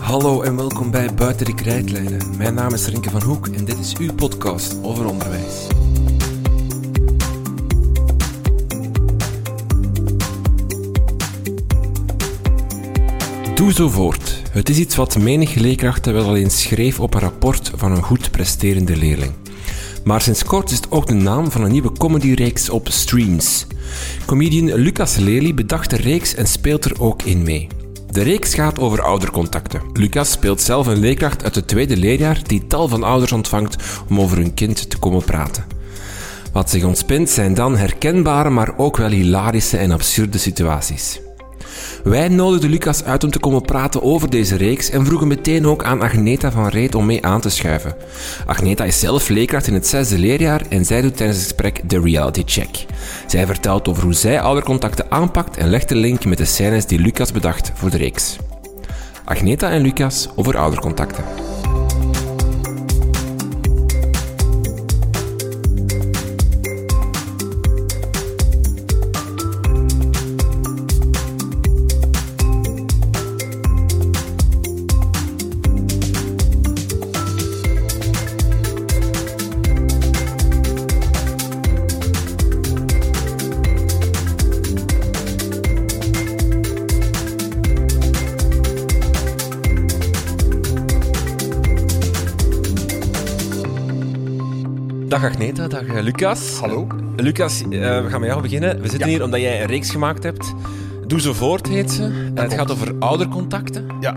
Hallo en welkom bij Buiten de Krijtlijnen. Mijn naam is Rinke van Hoek en dit is uw podcast over onderwijs. Doe zo voort. Het is iets wat menig leerkrachten wel eens schreef op een rapport van een goed presterende leerling. Maar sinds kort is het ook de naam van een nieuwe comedyreeks op Streams. Comedian Lucas Lely bedacht de reeks en speelt er ook in mee. De reeks gaat over oudercontacten. Lucas speelt zelf een leerkracht uit het tweede leerjaar die tal van ouders ontvangt om over hun kind te komen praten. Wat zich ontspint zijn dan herkenbare, maar ook wel hilarische en absurde situaties. Wij nodigden Lucas uit om te komen praten over deze reeks en vroegen meteen ook aan Agneta van Reet om mee aan te schuiven. Agneta is zelf leerkracht in het zesde leerjaar en zij doet tijdens het gesprek de reality check. Zij vertelt over hoe zij oudercontacten aanpakt en legt de link met de scènes die Lucas bedacht voor de reeks. Agneta en Lucas over oudercontacten. Dag Agneta, dag eh, Lucas. Hallo. Lucas, eh, we gaan met jou beginnen. We zitten Ja. hier omdat jij een reeks gemaakt hebt. Doe zo voort heet ze. En het gaat over oudercontacten. Ja,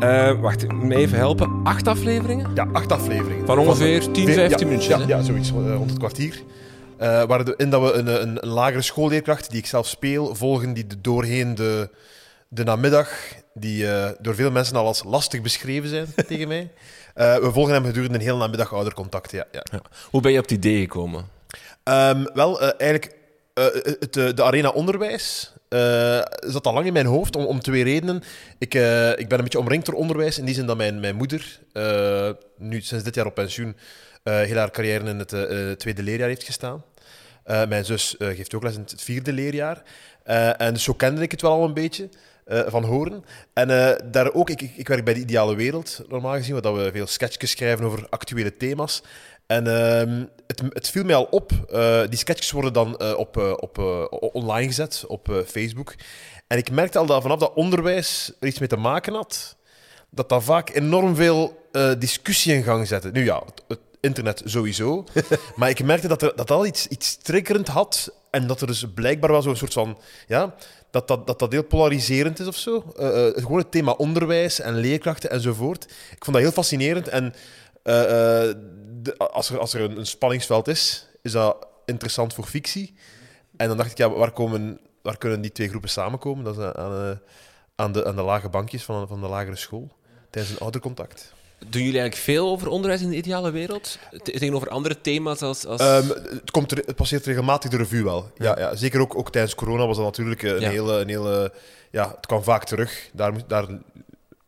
Eh, wacht, me even helpen. Acht afleveringen? ja acht afleveringen. Van ongeveer 10, Veer- 15 ja, minuutjes, Ja, zoiets, eh, rond het kwartier. Eh waarin dat we een, een, een lagere schoolleerkracht, die ik zelf speel, volgen die de, doorheen de, de namiddag, die eh, door veel mensen al als lastig beschreven zijn tegen mij. Eh, we volgen hem gedurende een hele namiddag oudercontact, ja. ja. Ja. Hoe ben je op het idee gekomen? Ehm, wel, eh, eigenlijk, eh, het, de arena onderwijs zat al lang in mijn hoofd, om, om twee redenen. Ik, ik ben een beetje omringd door onderwijs, in die zin dat mijn, mijn moeder, nu sinds dit jaar op pensioen, heel haar carrière in het tweede leerjaar heeft gestaan. Mijn zus geeft ook les in het vierde leerjaar. En dus zo kende ik het wel al een beetje. Eh, van horen. En eh, daar ook, ik, ik, werk bij de Ideale Wereld, normaal gezien, waar dat we veel sketchjes schrijven over actuele thema's. En ehm, het, het viel mij al op. eh, die sketches worden dan op, op, online gezet op Facebook. En ik merkte al dat vanaf dat onderwijs er iets mee te maken had, dat dat vaak enorm veel discussie in gang zette. Nu ja, het, het internet sowieso. maar ik merkte dat er, dat al iets, iets triggerend had. En dat er dus blijkbaar wel zo'n soort van. Ja, dat, dat, dat dat heel polariserend is of zo. Eh, gewoon het thema onderwijs en leerkrachten enzovoort. Ik vond dat heel fascinerend. En eh, als, er, als er een, een spanningsveld is, is dat interessant voor fictie. En dan dacht ik, ja, waar, komen, waar kunnen die twee groepen samenkomen? Dat is aan, aan, de, aan de lage bankjes van, van de lagere school, tijdens een oudercontact. Doen jullie eigenlijk veel over onderwijs in de ideale wereld? Te- tegenover andere thema's als... als... Ehm, het, komt er, het passeert regelmatig de revue wel. Ja, ja. zeker ook, ook tijdens corona was dat natuurlijk een Ja. hele... Een hele ja, het kwam vaak terug. Daar, daar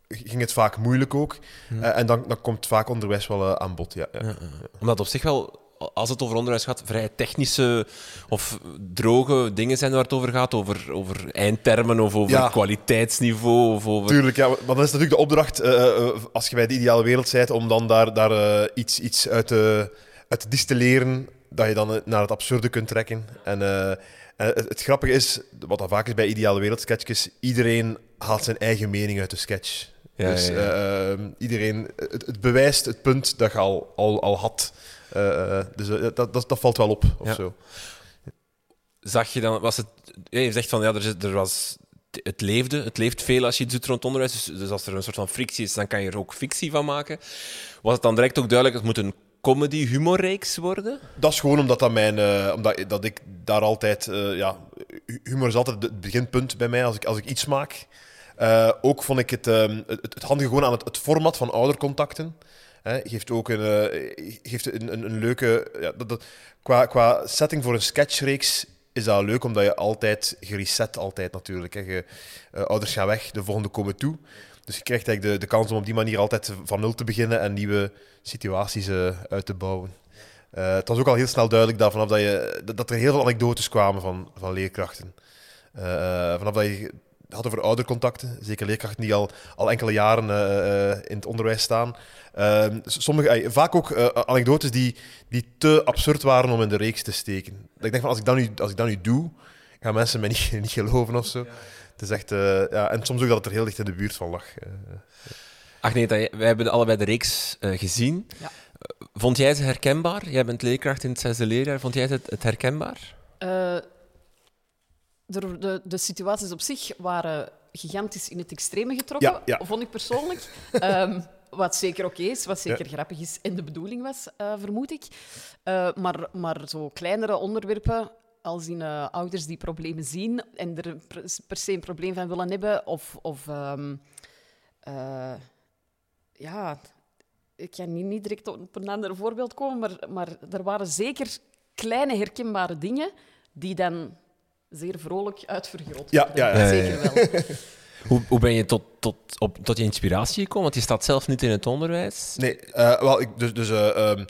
ging het vaak moeilijk ook. Eh, en dan, dan komt vaak onderwijs wel eh, aan bod. Ja, ja. Omdat op zich wel, als het over onderwijs gaat, vrij technische of droge dingen zijn waar het over gaat. Over, over eindtermen of over Ja. kwaliteitsniveau. Of over... Tuurlijk, ja, maar dan is natuurlijk de opdracht, eh, eh, als je bij de ideale wereld bent, om dan daar, daar eh, iets, iets uit, te, uit te distilleren, dat je dan eh, naar het absurde kunt trekken. En, eh, en het, het grappige is, wat dat vaak is bij ideale wereld sketches, iedereen haalt zijn eigen mening uit de sketch. Ja, dus ja, eh, eh, iedereen, het, het bewijst het punt dat je al, al, al had. Eh, eh, dus eh, dat, dat, dat valt wel op, of Ja. zo. Zag je dan, was het... Je zegt van, ja, er, is- er was... Het leefde, het leeft veel als je iets doet rond onderwijs. Dus, dus als er een soort van frictie is, dan kan je er ook fictie van maken. Was het dan direct ook duidelijk, het moet een comedy-humorreeks worden? Dat is gewoon omdat, dat mijn, eh, omdat dat ik daar altijd... eh, ja, hu- humor is altijd het beginpunt bij mij als ik, als ik iets maak. Eh, ook vond ik het, ehm, het, het handige gewoon aan het, het format van oudercontacten. Hè, geeft ook een, geeft een, een, leuke... Ja, dat, dat, qua, qua setting voor een sketchreeks is dat leuk, omdat je altijd gereset, altijd natuurlijk. Hè. Je, eh, ouders gaan weg, de volgende komen toe. Dus je krijgt eigenlijk de, de kans om op die manier altijd van nul te beginnen en nieuwe situaties eh, uit te bouwen. Het was ook al heel snel duidelijk dat, vanaf dat, je, dat, er heel veel anekdotes kwamen van, van leerkrachten. Vanaf dat je het had over oudercontacten, zeker leerkrachten die al, al enkele jaren eh, eh, in het onderwijs staan. Ehm, sommige, eh, vaak ook anekdotes die, die te absurd waren om in de reeks te steken. Dat ik denk van, als ik dat nu, als ik dat nu doe, gaan mensen mij niet, niet geloven of zo. Het is echt, eh, ja, en soms ook dat het er heel dicht in de buurt van lag. Eh, Agneta, wij hebben allebei de reeks eh, gezien. Ja. Vond jij ze herkenbaar? Jij bent leerkracht in het zesde leerjaar. Vond jij het, het herkenbaar? De, de, de situaties op zich waren gigantisch in het extreme getrokken, Ja, ja. vond ik persoonlijk. Ehm, wat zeker oké is, wat zeker Ja. grappig is en de bedoeling was, eh, vermoed ik. Eh, maar, maar zo kleinere onderwerpen, als in eh, ouders die problemen zien en er per, se een probleem van willen hebben, of, of ehm, eh, ja, ik kan niet, niet direct op een ander voorbeeld komen, maar, maar er waren zeker kleine herkenbare dingen die dan zeer vrolijk uitvergroot Ja, werden. ja, ja. Zeker wel. Hoe, hoe ben je tot, tot, op, tot je inspiratie gekomen? Want je staat zelf niet in het onderwijs. Nee, eh, wel, ik, dus, dus eh, ehm,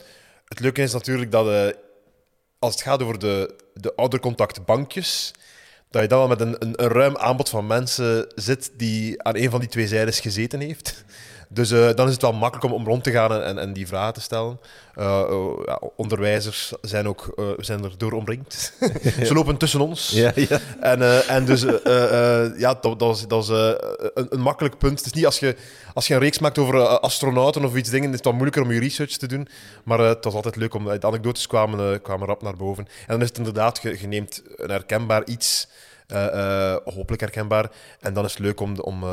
het leuke is natuurlijk dat eh, als het gaat over de, de oudercontactbankjes, dat je dan wel met een, een, een ruim aanbod van mensen zit die aan een van die twee zijdes gezeten heeft. Dus eh, dan is het wel makkelijk om, om rond te gaan en, en die vragen te stellen. Eh, eh, ja, onderwijzers zijn, ook, zijn er door omringd. Ze lopen tussen ons. ja. En, eh, en dus, ja, dat, dat was, dat eh, een, een makkelijk punt. Het is niet als je, als je een reeks maakt over astronauten of iets dingen, is het wat moeilijker om je research te doen. Maar het was altijd leuk, om de anekdotes kwamen, kwamen rap naar boven. En dan is het inderdaad, je, je neemt een herkenbaar iets, hopelijk herkenbaar, en dan is het leuk om, om,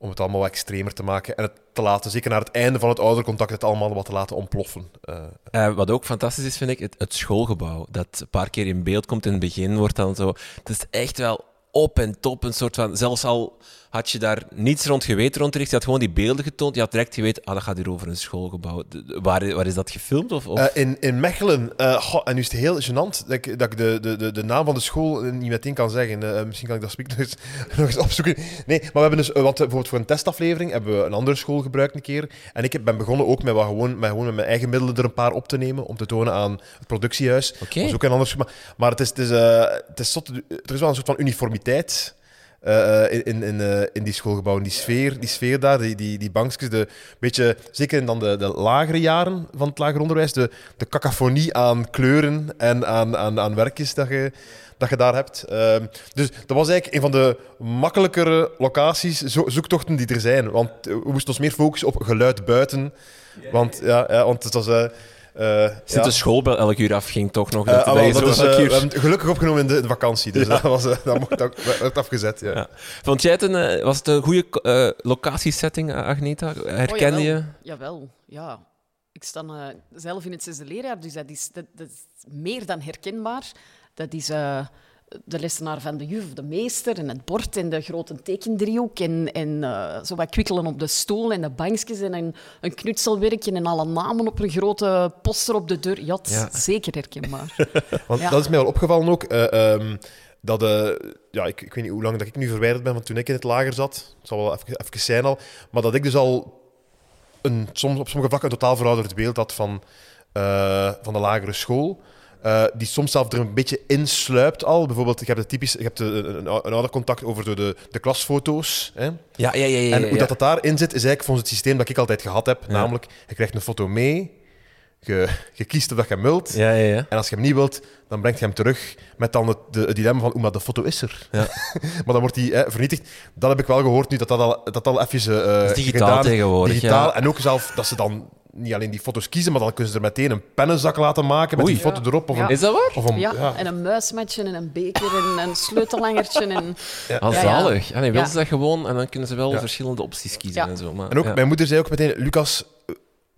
om het allemaal wat extremer te maken en het te laten, zeker naar het einde van het oudercontact, het allemaal wat te laten ontploffen. Eh, Eh, wat ook fantastisch is, vind ik, het, het schoolgebouw. Dat een paar keer in beeld komt in het begin, wordt dan zo... Het is echt wel op en top een soort van... Zelfs al had je daar niets rond geweten rondgericht, je had gewoon die beelden getoond, je had direct geweten, ah, dat gaat hier over een schoolgebouw. Waar, waar is dat gefilmd? Of, of? Eh, in, in Mechelen, eh, goh, en nu is het heel gênant dat ik, dat ik de, de, de, de naam van de school niet meteen kan zeggen. Eh, misschien kan ik dat nog eens, nog eens opzoeken. Nee, maar we hebben dus, want bijvoorbeeld voor een testaflevering hebben we een andere school gebruikt een keer. En ik heb- ben begonnen ook met, wat gewoon, met, gewoon met mijn eigen middelen er een paar op te nemen, om te tonen aan het productiehuis. Oké. Dat is ook een ander maar, maar het is, het is, het is zot, er is wel een soort van uniformiteit. Eh, in, in, in, eh, in die schoolgebouwen, die sfeer, die sfeer daar, die, die, die bankjes, de beetje, zeker in dan de, de lagere jaren van het lager onderwijs, de, de cacophonie aan kleuren en aan, aan, aan werkjes dat je, dat je daar hebt. Ehm, dus dat was eigenlijk een van de makkelijkere locaties, zo, zoektochten die er zijn. Want eh, we moesten ons meer focussen op geluid buiten. Want, ja, ja, want het was... eh eh, Sinds ja. de schoolbel elk uur afging, toch nog? Eh, dat, ah, dat dat is, eh, we hebben het gelukkig opgenomen in de, vakantie, dus dat, was, dat mocht ook, werd afgezet. Ja. Ja. Vond jij het een, was het een goede eh, locatiesetting, Agneta? Herkende Oh, je? jawel. Ja. Ik sta eh, zelf in het zesde leerjaar, dus dat is, dat, dat is meer dan herkenbaar. Dat is eh, de lessenaar van de juf, de meester, en het bord en de grote tekendriehoek en, en eh, zo wat kwikkelen op de stoel en de bankjes en een, een knutselwerkje en alle namen op een grote poster op de deur. Ja, zeker herkenbaar. Want Ja. dat is mij wel opgevallen ook. eh, ehm, dat, eh, ja, ik, ik weet niet hoe lang dat ik nu verwijderd ben van toen ik in het lager zat. Het zal wel even, even zijn al. Maar dat ik dus al een, soms, op sommige vlakken een totaal verouderd beeld had van, van de lagere school. Eh, die soms zelf er een beetje insluipt al. Bijvoorbeeld, je hebt, het typisch, hebt de- een, een, ouder contact over de, de, de klasfoto's. Hè? Ja, ja, ja. ja, En hoe dat, dat daarin zit, is eigenlijk volgens het systeem dat ik altijd gehad heb. Namelijk, je krijgt een foto mee, je, je kiest of dat je hem wilt. Ja, ja, ja. En als je hem niet wilt, dan brengt je hem terug met dan het, de, het dilemma van, maar de foto is er. Ja. maar dan wordt die eh, vernietigd. Dat heb ik wel gehoord nu, dat dat al, dat al even is digitaal gedaan tegenwoordig, Digitaal. ja. En ook zelf dat ze dan niet alleen die foto's kiezen, maar dan kunnen ze er meteen een pennenzak laten maken met Oei. die foto erop. Of Ja. een, Is dat waar? of een, Ja, ja. en een muismatje en een beker en een sleutelhangertje. En... Ja, ja. zalig. Ah, nee, wil Ja. ze dat gewoon en dan kunnen ze wel Ja. verschillende opties kiezen Ja. en zo. Maar, En ook, ja. mijn moeder zei ook meteen, Lucas, eh,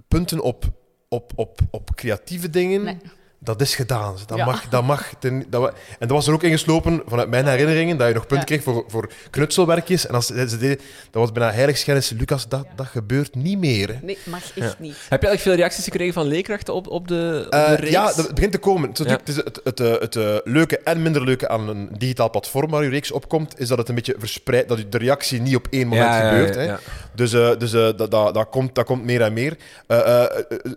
punten op, op, op, op creatieve dingen, Nee. Dat is gedaan. Dat Ja. mag. Dat mag ten- dat, wa- en dat was er ook ingeslopen vanuit mijn herinneringen, dat je nog punten Ja. kreeg voor, voor knutselwerkjes. En als ze deden, dat was bijna heiligschennis. Lucas, dat, dat gebeurt niet meer. hè. Nee, mag echt Ja. niet. Heb je eigenlijk veel reacties gekregen van leerkrachten op, op de, op de Eh, reeks? ja, dat het begint te komen. Het, het, het, het, eh, het, eh, leuke en minder leuke aan een digitaal platform waar je reeks opkomt, is dat het een beetje verspreidt, dat de reactie niet op één moment Ja, ja, ja, gebeurt. hè. Dus, eh, dus eh, dat, dat, dat, komt, dat komt meer en meer.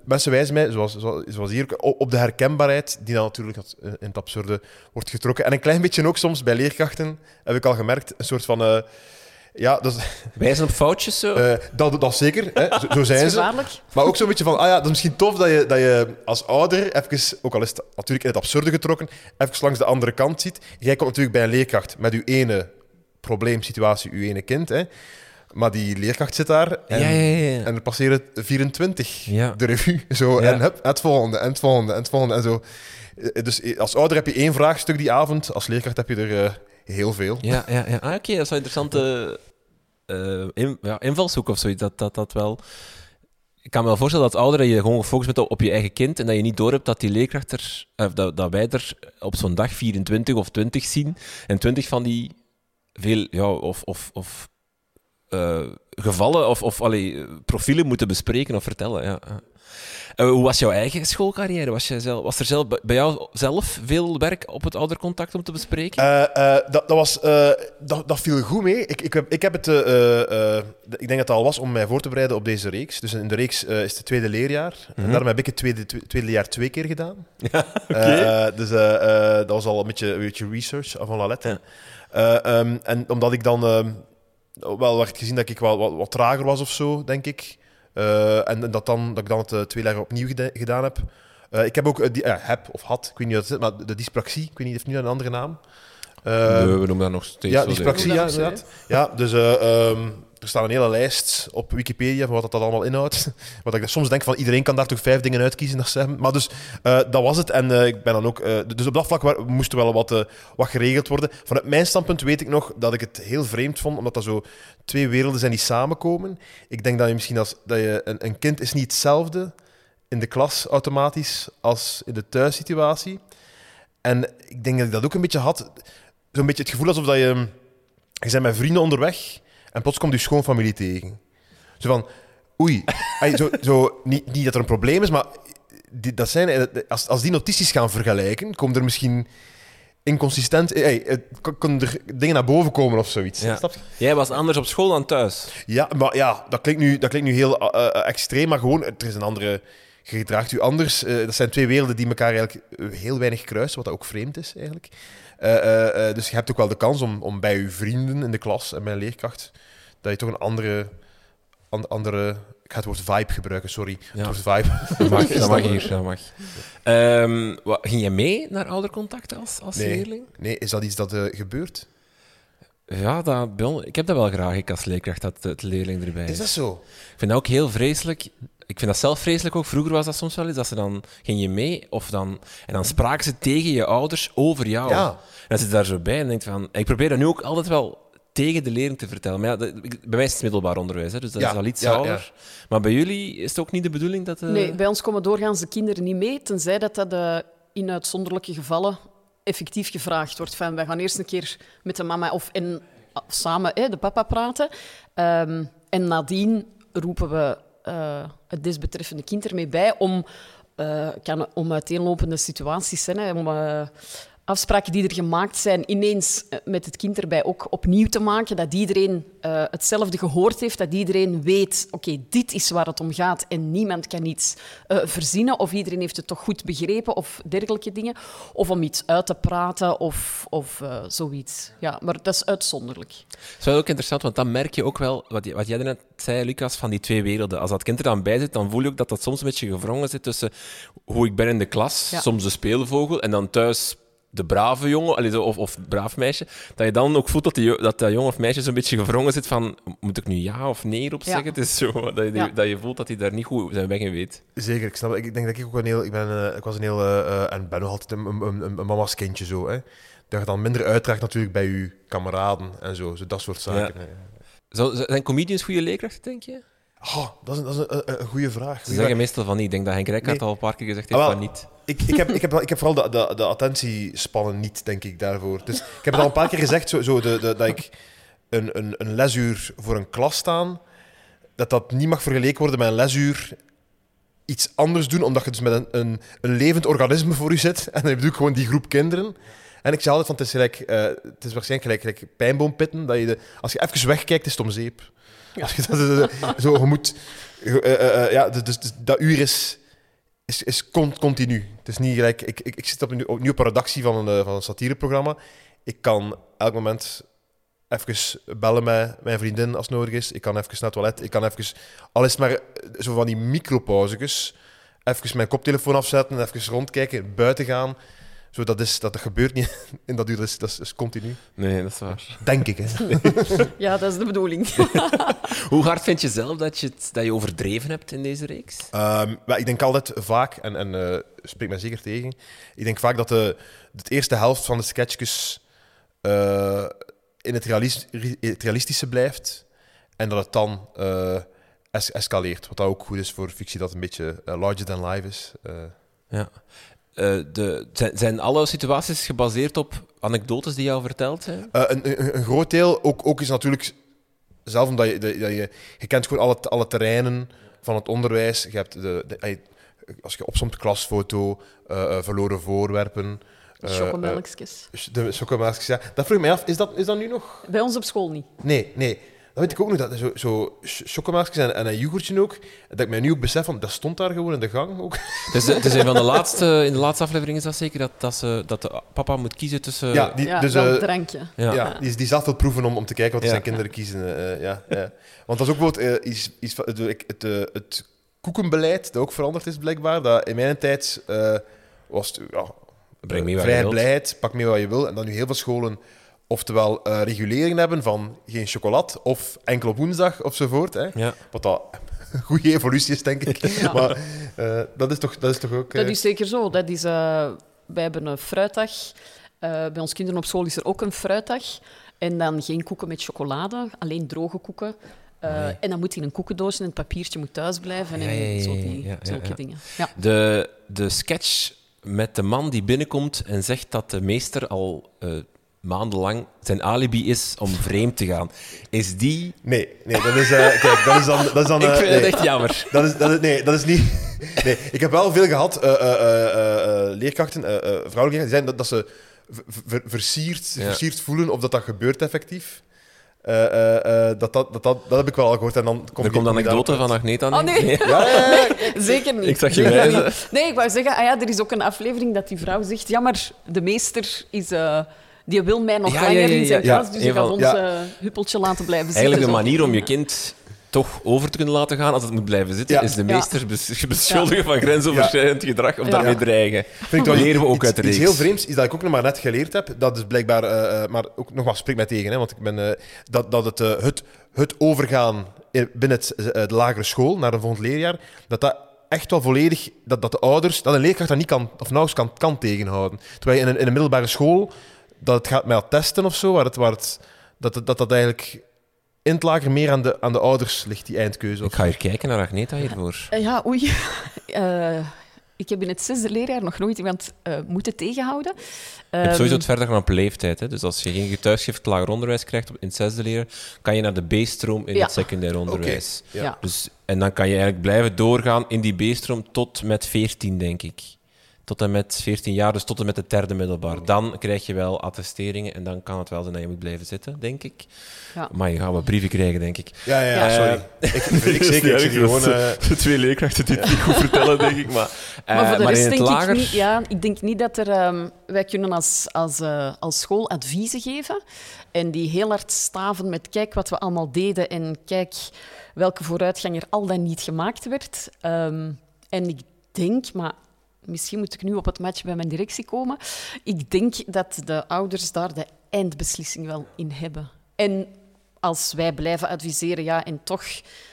Mensen wijzen mij, zoals, zoals, hier, op de herkenbaarheid, die dan natuurlijk eh, in het absurde wordt getrokken. En een klein beetje ook soms bij leerkrachten, heb ik al gemerkt, een soort van... eh, ja, dat, is- Wijzen op foutjes zo? eh, dat, dat zeker. Hè. Zo, zijn ze. Maar ook zo'n beetje van, ah ja, dat is misschien tof dat je, dat je als ouder, even, ook al is het natuurlijk in het absurde getrokken, even langs de andere kant ziet. Jij komt natuurlijk bij een leerkracht met uw ene probleemsituatie, uw ene kind. Hè. Maar die leerkracht zit daar en, ja, ja, ja. en er passeren 24 Ja. de revue. Zo. En hup, het volgende, en het volgende, en het volgende. En zo. Eh, Dus als ouder heb je één vraagstuk die avond, als leerkracht heb je er eh, heel veel. Ja, ja, ja. Ah, oké, dat is wel een interessante eh, in- invalshoek of zoiets. Dat, dat, dat wel... Ik kan me wel voorstellen dat ouderen je gewoon gefocust bent op, je eigen kind en dat je niet doorhebt dat die leerkracht er, eh, dat, dat wij er op zo'n dag 24 of 20 zien en 20 van die veel, ja, of, of, of eh, gevallen of, of allee, profielen moeten bespreken of vertellen. Ja. Eh, hoe was jouw eigen schoolcarrière? Was, jij zelf, was er zelf, bij jou zelf veel werk op het oudercontact om te bespreken? Eh, dat, dat, was, dat, dat viel goed mee. Ik, ik, heb, ik heb het, ik denk dat het al was om mij voor te bereiden op deze reeks. Dus in de reeks is het tweede leerjaar. En Mhm. daarom heb ik het tweede, twe- tweede leerjaar twee keer gedaan. Ja, dus dat was al een beetje, een beetje research van la lettre. Eh, ehm, en omdat ik dan ehm, wel werd gezien dat ik wel wat, wat trager was of zo, denk ik. Eh, en, dat, dan, dat ik dan het eh, twee opnieuw geda- gedaan heb. Eh, ik heb ook, die, heb of had, ik weet niet wat het maar de dyspraxie, ik weet niet, heeft nu een andere naam. Eh, Nee, we noemen dat nog steeds ja, ik. inderdaad. Ja, dus eh, ehm, er staat een hele lijst op Wikipedia van wat dat allemaal inhoudt. Wat ik soms denk van, iedereen kan daar toch vijf dingen uitkiezen dat. Maar dus, eh, dat was het. En eh, ik ben dan ook... eh, dus op dat vlak moest er wel wat, wat geregeld worden. Vanuit mijn standpunt weet ik nog dat ik het heel vreemd vond, omdat dat zo twee werelden zijn die samenkomen. Ik denk dat je misschien als... Dat je, een, een kind is niet hetzelfde in de klas automatisch als in de thuissituatie. En ik denk dat ik dat ook een beetje had. Zo'n beetje het gevoel alsof dat je... Je bent met vrienden onderweg en plots komt je schoonfamilie tegen. Zo van, oei. Ay, zo, zo, niet, niet dat er een probleem is, maar die, dat zijn, eh, als, als die notities gaan vergelijken, komen er misschien inconsistent... Hey, het kan- kunnen er dingen naar boven komen of zoiets. Ja. Snap je? Jij was anders op school dan thuis. Ja, maar ja, dat klinkt nu, dat klinkt nu heel eh, eh, extreem, maar gewoon, er is een andere... Je gedraagt u anders. Eh, dat zijn twee werelden die elkaar eigenlijk eh, heel weinig kruisen, wat dat ook vreemd is eigenlijk. Eh, eh, eh, dus je hebt ook wel de kans om, om bij je vrienden in de klas en bij een leerkracht, dat je toch een andere... an- andere ik ga het woord vibe gebruiken, sorry. Ja. Het woord vibe. Dat mag, dat mag hier, dat mag. Ehm, wat, ging je mee naar oudercontact als, als Nee. leerling? Nee, is dat iets dat gebeurt? Ja, dat, ik heb dat wel graag, ik als leerkracht, dat het leerling erbij is. Is dat zo? Ik vind dat ook heel vreselijk. Ik vind dat zelf vreselijk ook. Vroeger was dat soms wel eens, dat ze dan ging je mee of dan, en dan spraken ze tegen je ouders over jou. Ja. En dan zit je daar zo bij en denkt van... Ik probeer dat nu ook altijd wel tegen de leerling te vertellen. Maar ja, dat- bij mij is het middelbaar onderwijs, hè, dus dat Ja, is al iets ja, ouder. Maar bij jullie is het ook niet de bedoeling dat... eh, Nee, bij ons komen doorgaans de kinderen niet mee, tenzij dat dat eh, in uitzonderlijke gevallen effectief gevraagd wordt. Van, wij gaan eerst een keer met de mama of en, samen hè, de papa praten. Ehm, en nadien roepen we eh, het desbetreffende kind ermee bij om, eh, kan, om uiteenlopende situaties zijn, hè, om eh, afspraken die er gemaakt zijn ineens eh, met het kind erbij ook opnieuw te maken. Dat iedereen eh, hetzelfde gehoord heeft, dat iedereen weet, oké, dit is waar het om gaat en niemand kan iets eh, verzinnen of iedereen heeft het toch goed begrepen of dergelijke dingen. Of om iets uit te praten of, of zoiets. Ja, maar dat is uitzonderlijk. Dat is wel ook interessant, want dan merk je ook wel, wat, wat jij net zei, Lucas, van die twee werelden. Als dat kind er dan bij zit, dan voel je ook dat dat soms een beetje gevrongen zit tussen hoe ik ben in de klas, Ja. soms de speelvogel, en dan thuis de brave jongen, allee, zo, of, of braaf meisje. Dat je dan ook voelt dat, die, dat dat jongen of meisje zo'n beetje gevrongen zit van, moet ik nu ja of nee op Ja. zeggen? Het is zo, dat je, Ja. dat je voelt dat hij daar niet goed zijn weg in weet. Zeker, ik snap het. Ik denk dat ik ook een heel... Ik, ben, eh, ik was een heel... eh, eh, en ben nog altijd een, een, een, een mama's kindje zo, hè. Dat je dan minder uitdraagt natuurlijk bij je kameraden en zo. zo dat soort zaken. Zou- zijn comedians goede leerkrachten, denk je? Oh, dat is, dat is een, een, een goede vraag. Ze zeggen meestal van niet. Ik denk dat Henk Rijkaard Nee. al een paar keer gezegd heeft Ah, wel. niet. Ik, ik, heb, ik, heb, ik heb vooral de, de, de attentiespannen niet, denk ik, daarvoor. Dus ik heb het al een paar keer gezegd, zo, zo de, de, dat ik een, een, een lesuur voor een klas staan, dat dat niet mag vergeleken worden met een lesuur iets anders doen, omdat je dus met een, een, een levend organisme voor je zit. En dan bedoel ik gewoon die groep kinderen. En ik zeg altijd van, het is, gelijk, eh, het is waarschijnlijk gelijk, gelijk pijnboompitten, dat je de, als je even wegkijkt, is het om zeep. Als dat, eh, zo, je moet... eh, eh, ja, dus, dus dat uur is is, is con- continu. Het is niet gelijk... Ik, ik, ik zit op een, nu op een redactie van een, van een satireprogramma. Ik kan elk moment even bellen met mijn vriendin als nodig is. Ik kan even naar het toilet. Ik kan even... Al maar zo van die micropauzes. Even mijn koptelefoon afzetten, even rondkijken, buiten gaan. Zo, dat, is, dat, dat gebeurt niet in dat uur. Dat is, dat is, dat is continu. Nee, dat is waar. Denk ik, hè. Ja, dat is de bedoeling. Hoe hard vind je zelf dat je, het, dat je overdreven hebt in deze reeks? Ehm, ik denk altijd vaak, en, en eh, spreek mij zeker tegen, ik denk vaak dat de, de eerste helft van de sketchjes eh, in het, realis- het realistische blijft en dat het dan eh, es- escaleert. Wat dat ook goed is voor fictie, dat het een beetje larger than life is. Eh, Ja. Eh, de, zijn, zijn alle situaties gebaseerd op anekdotes die jou verteld zijn? Eh, een, een, een groot deel, ook, ook is natuurlijk zelf omdat je, dat je, je kent gewoon alle, alle terreinen van het onderwijs. Je hebt de, de- als je opsomt klasfoto, eh, verloren voorwerpen. eh, Chocomelkjes. de chocomelkjes, ja. Dat vroeg ik mij af, is dat, is dat nu nog? Bij ons op school niet. Nee, nee. Dat weet ik ook nog, dat zo, zo ch- chocomelkjes en, en een yoghurtje ook. Dat ik mij nu ook besef, van, dat stond daar gewoon in de gang ook. Het is, het is een van de laatste, in de laatste aflevering is dat zeker, dat, dat, ze, dat de papa moet kiezen tussen... ja, die, Ja, dus, eh, een drankje. Ja. Ja, die, die zelf wil proeven om, om te kijken wat Ja. zijn kinderen kiezen. eh, eh, ja, ja. Want dat is ook bijvoorbeeld eh, iets, iets van- het, het, het, het koekenbeleid dat ook veranderd is, blijkbaar. Dat in mijn tijd eh, was het ja, Breng mee wat je wilt. vrijheid, pak mee wat je wil. En dat nu heel veel scholen oftewel eh regulering hebben van geen chocolade of enkel op woensdag ofzovoort. Hè. Ja. Wat dat een goede evolutie is, denk ik. Ja. Maar eh, dat, is toch, dat is toch ook... eh, Dat is zeker zo. Dat is, eh, wij hebben een fruitdag. Eh, bij ons kinderen op school is er ook een fruitdag. En dan geen koeken met chocolade, alleen droge koeken. Eh, Nee. En dan moet in een koekendoos en het papiertje moet thuis blijven. En zo die- ja, zulke ja. dingen. Ja. De, de sketch met de man die binnenkomt en zegt dat de meester al eh, maandenlang zijn alibi is om vreemd te gaan. Is die... Nee, nee, dat is... eh, kijk, dat is dan... Dat is dan Ik eh, vind nee. het echt jammer. Dat is, dat is, nee, dat is niet. Nee, ik heb wel veel gehad, eh, eh, eh, eh, eh, leerkrachten, eh, eh, vrouwelijke leerkrachten, die zijn dat, dat ze versierd, Ja. versierd voelen of dat dat gebeurt effectief. Eh, eh, eh, dat, dat, dat, dat, dat heb ik wel al gehoord. En dan komt Er komt een anekdote van Agneta. Oh, nee. Ja, ja, ja. Zeker niet. Ik zag je wijzen. Nee, ik wou zeggen, ah ja, er is ook een aflevering dat die vrouw zegt... Ja, maar de meester is... die wil mij nog Ja, langer ja, ja, in zijn ja. klas, dus Een je gaat van- ons ja. eh, huppeltje laten blijven zitten. Eigenlijk de zo. manier om je kind toch over te kunnen laten gaan als het moet blijven zitten, Ja. is de meester bes- beschuldigen van grensoverschrijdend gedrag of Ja. daarmee dreigen. Vind ik wel Leren we ook iets, uit de iets reeks. heel vreemds is dat ik ook nog maar net geleerd heb. Dat is blijkbaar, eh, eh, maar ook nogmaals, spreek mij tegen, hè, want ik ben, eh, dat, dat het, het, het overgaan in- binnen het, de lagere school naar een volgend leerjaar, dat dat echt wel volledig, dat, dat de ouders, dat een leerkracht dat niet kan, of nauwelijks kan, kan tegenhouden. Terwijl je in een, in een middelbare school, dat het gaat met dat testen of zo, waar het, waar het, dat, dat, dat dat eigenlijk in het lager meer aan de, aan de ouders ligt, die eindkeuze. Ik ga hier kijken naar Agneta hiervoor. Eh, Ja, oei. Eh, ik heb in het zesde leerjaar nog nooit iemand eh, moeten tegenhouden. Je hebt sowieso Ehm, het verder gaan op leeftijd. Hè? Dus als je geen getuigschrift lager onderwijs krijgt op- in het zesde leer, kan je naar de B-stroom in Ja. het secundair onderwijs. Ja. ja. Dus, en dan kan je eigenlijk blijven doorgaan in die B-stroom tot met 14, denk ik. Tot en met 14 jaar, dus tot en met het derde middelbaar. Dan krijg je wel attesteringen en dan kan het wel zijn dat je moet blijven zitten, denk ik. Ja. Maar je gaat wel brieven krijgen, denk ik. Ja, ja, ja, Ja. sorry. ik, ik, zeker, ik zit gewoon... eh, de twee leerkrachten die het niet goed vertellen, denk ik. Maar, eh, Maar voor de maar rest denk lager... ik niet... Ja, ik denk niet dat er... ehm, wij kunnen als, als, eh, als school adviezen geven en die heel hard staven met kijk wat we allemaal deden en kijk welke vooruitgang er al dan niet gemaakt werd. Ehm, en ik denk, maar misschien moet ik nu op het match bij mijn directie komen, ik denk dat de ouders daar de eindbeslissing wel in hebben. En als wij blijven adviseren, ja, en toch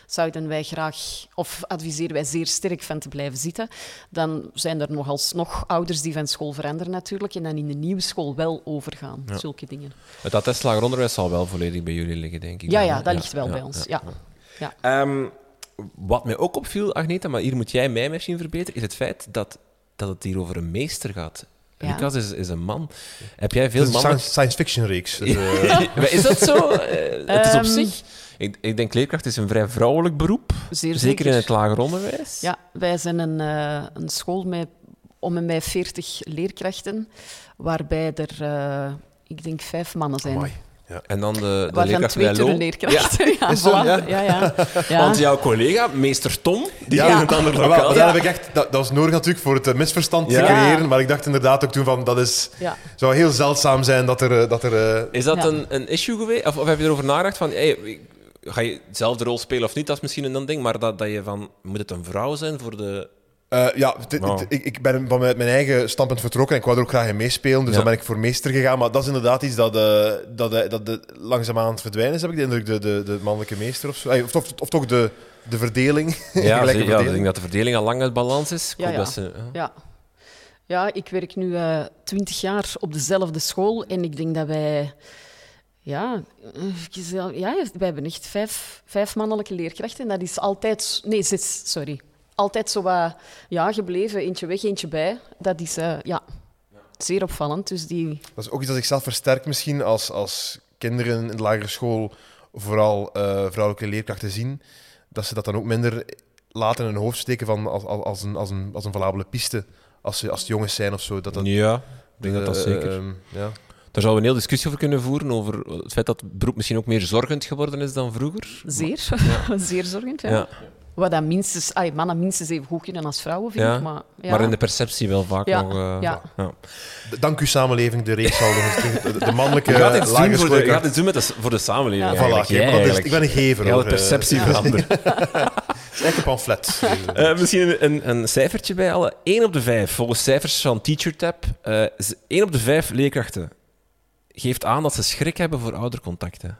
zouden wij graag, of adviseren wij zeer sterk van te blijven zitten, dan zijn er nog alsnog ouders die van school veranderen natuurlijk en dan in de nieuwe school wel overgaan. Ja. Zulke dingen. Het attest lager onderwijs zal wel volledig bij jullie liggen, denk ik. Ja, dan, ja, dat ligt wel bij ons. Ja. Ja. Ehm, Wat mij ook opviel, Agneta, maar hier moet jij mij misschien verbeteren, is het feit dat, dat het hier over een meester gaat. Ja. Lucas is, is een man. Heb jij veel Het is een mannen... science, science fiction reeks. Dus, eh, Maar is dat zo? Eh, het is op Ehm, zich... Ik, ik denk leerkracht is een vrij vrouwelijk beroep. Zeer Zeker in het lager onderwijs. Ja, wij zijn een, eh, een school met om en bij 40 leerkrachten, waarbij er, eh, ik denk, vijf mannen zijn. amai. En dan de, de leerkracht bij Lo. Ja, voilà. ja? ja, ja. ja. Want jouw collega, meester Tom, die Ja. in het andere lokaal... daar heb ik echt, dat, dat was nodig natuurlijk voor het eh, misverstand Ja. te creëren. Maar ik dacht inderdaad ook toen van dat is, Ja. zou heel zeldzaam zijn dat er. eh, Dat er eh, Is dat Ja. een, een issue geweest? Of, of heb je erover nagedacht van... Hey, ga je dezelfde rol spelen of niet? Dat is misschien een ding. Maar dat, dat je van... Moet het een vrouw zijn voor de... eh, ja, Wow. ik, ik ben van mijn, eigen standpunt vertrokken en ik wou er ook graag in meespelen. Dus Ja. dan ben ik voor meester gegaan. Maar dat is inderdaad iets dat, eh, dat, eh, dat, de langzaamaan aan het verdwijnen is, heb ik de indruk. De, de, de mannelijke meester of zo. Of, of, of toch de, de verdeling. Ja, zeker. ja, ik denk dat de verdeling al lang uit balans is. Ik Ja, ja. dat ze- ja. Ja. ja, ik werk nu eh, twintig jaar op dezelfde school en ik denk dat wij... Ja, ja wij hebben echt vijf, vijf mannelijke leerkrachten. En dat is altijd... Nee, zes, sorry. Altijd zo wat ja, gebleven. Eentje weg, eentje bij. Dat is eh, ja, zeer opvallend. Dus die... Dat is ook iets dat zichzelf versterkt misschien als, als kinderen in de lagere school vooral eh, vrouwelijke leerkrachten zien. Dat ze dat dan ook minder laten in hun hoofd steken van als, als, als, een, als, een, als een valabele piste. Als, ze, als het jongens zijn of zo. Dat dat, Ja, ik denk dat dat eh, zeker... ehm, ja. Daar zouden we een hele discussie over kunnen voeren, over het feit dat het beroep misschien ook meer zorgend geworden is dan vroeger. Zeer, zeer zorgend. Ja. Ja. Wat dat minstens, ay, mannen minstens even goed kunnen als vrouwen, vind Ja, ik. Maar, ja. Maar in de perceptie wel vaak Ja, nog... eh, ja. Dank u samenleving, de reeks de, de mannelijke Je gaat voor de, schoolkracht. gaat doen met de, voor de samenleving. Ja. Voilà, maar dat is- ik ben een gever. Heel de perceptie Ja. veranderen. Het is echt een pamflet. Eh, misschien een, een cijfertje bij alle. 1 op de 5, volgens cijfers van TeacherTap, eh 1 op de 5 leerkrachten geeft aan dat ze schrik hebben voor oudercontacten.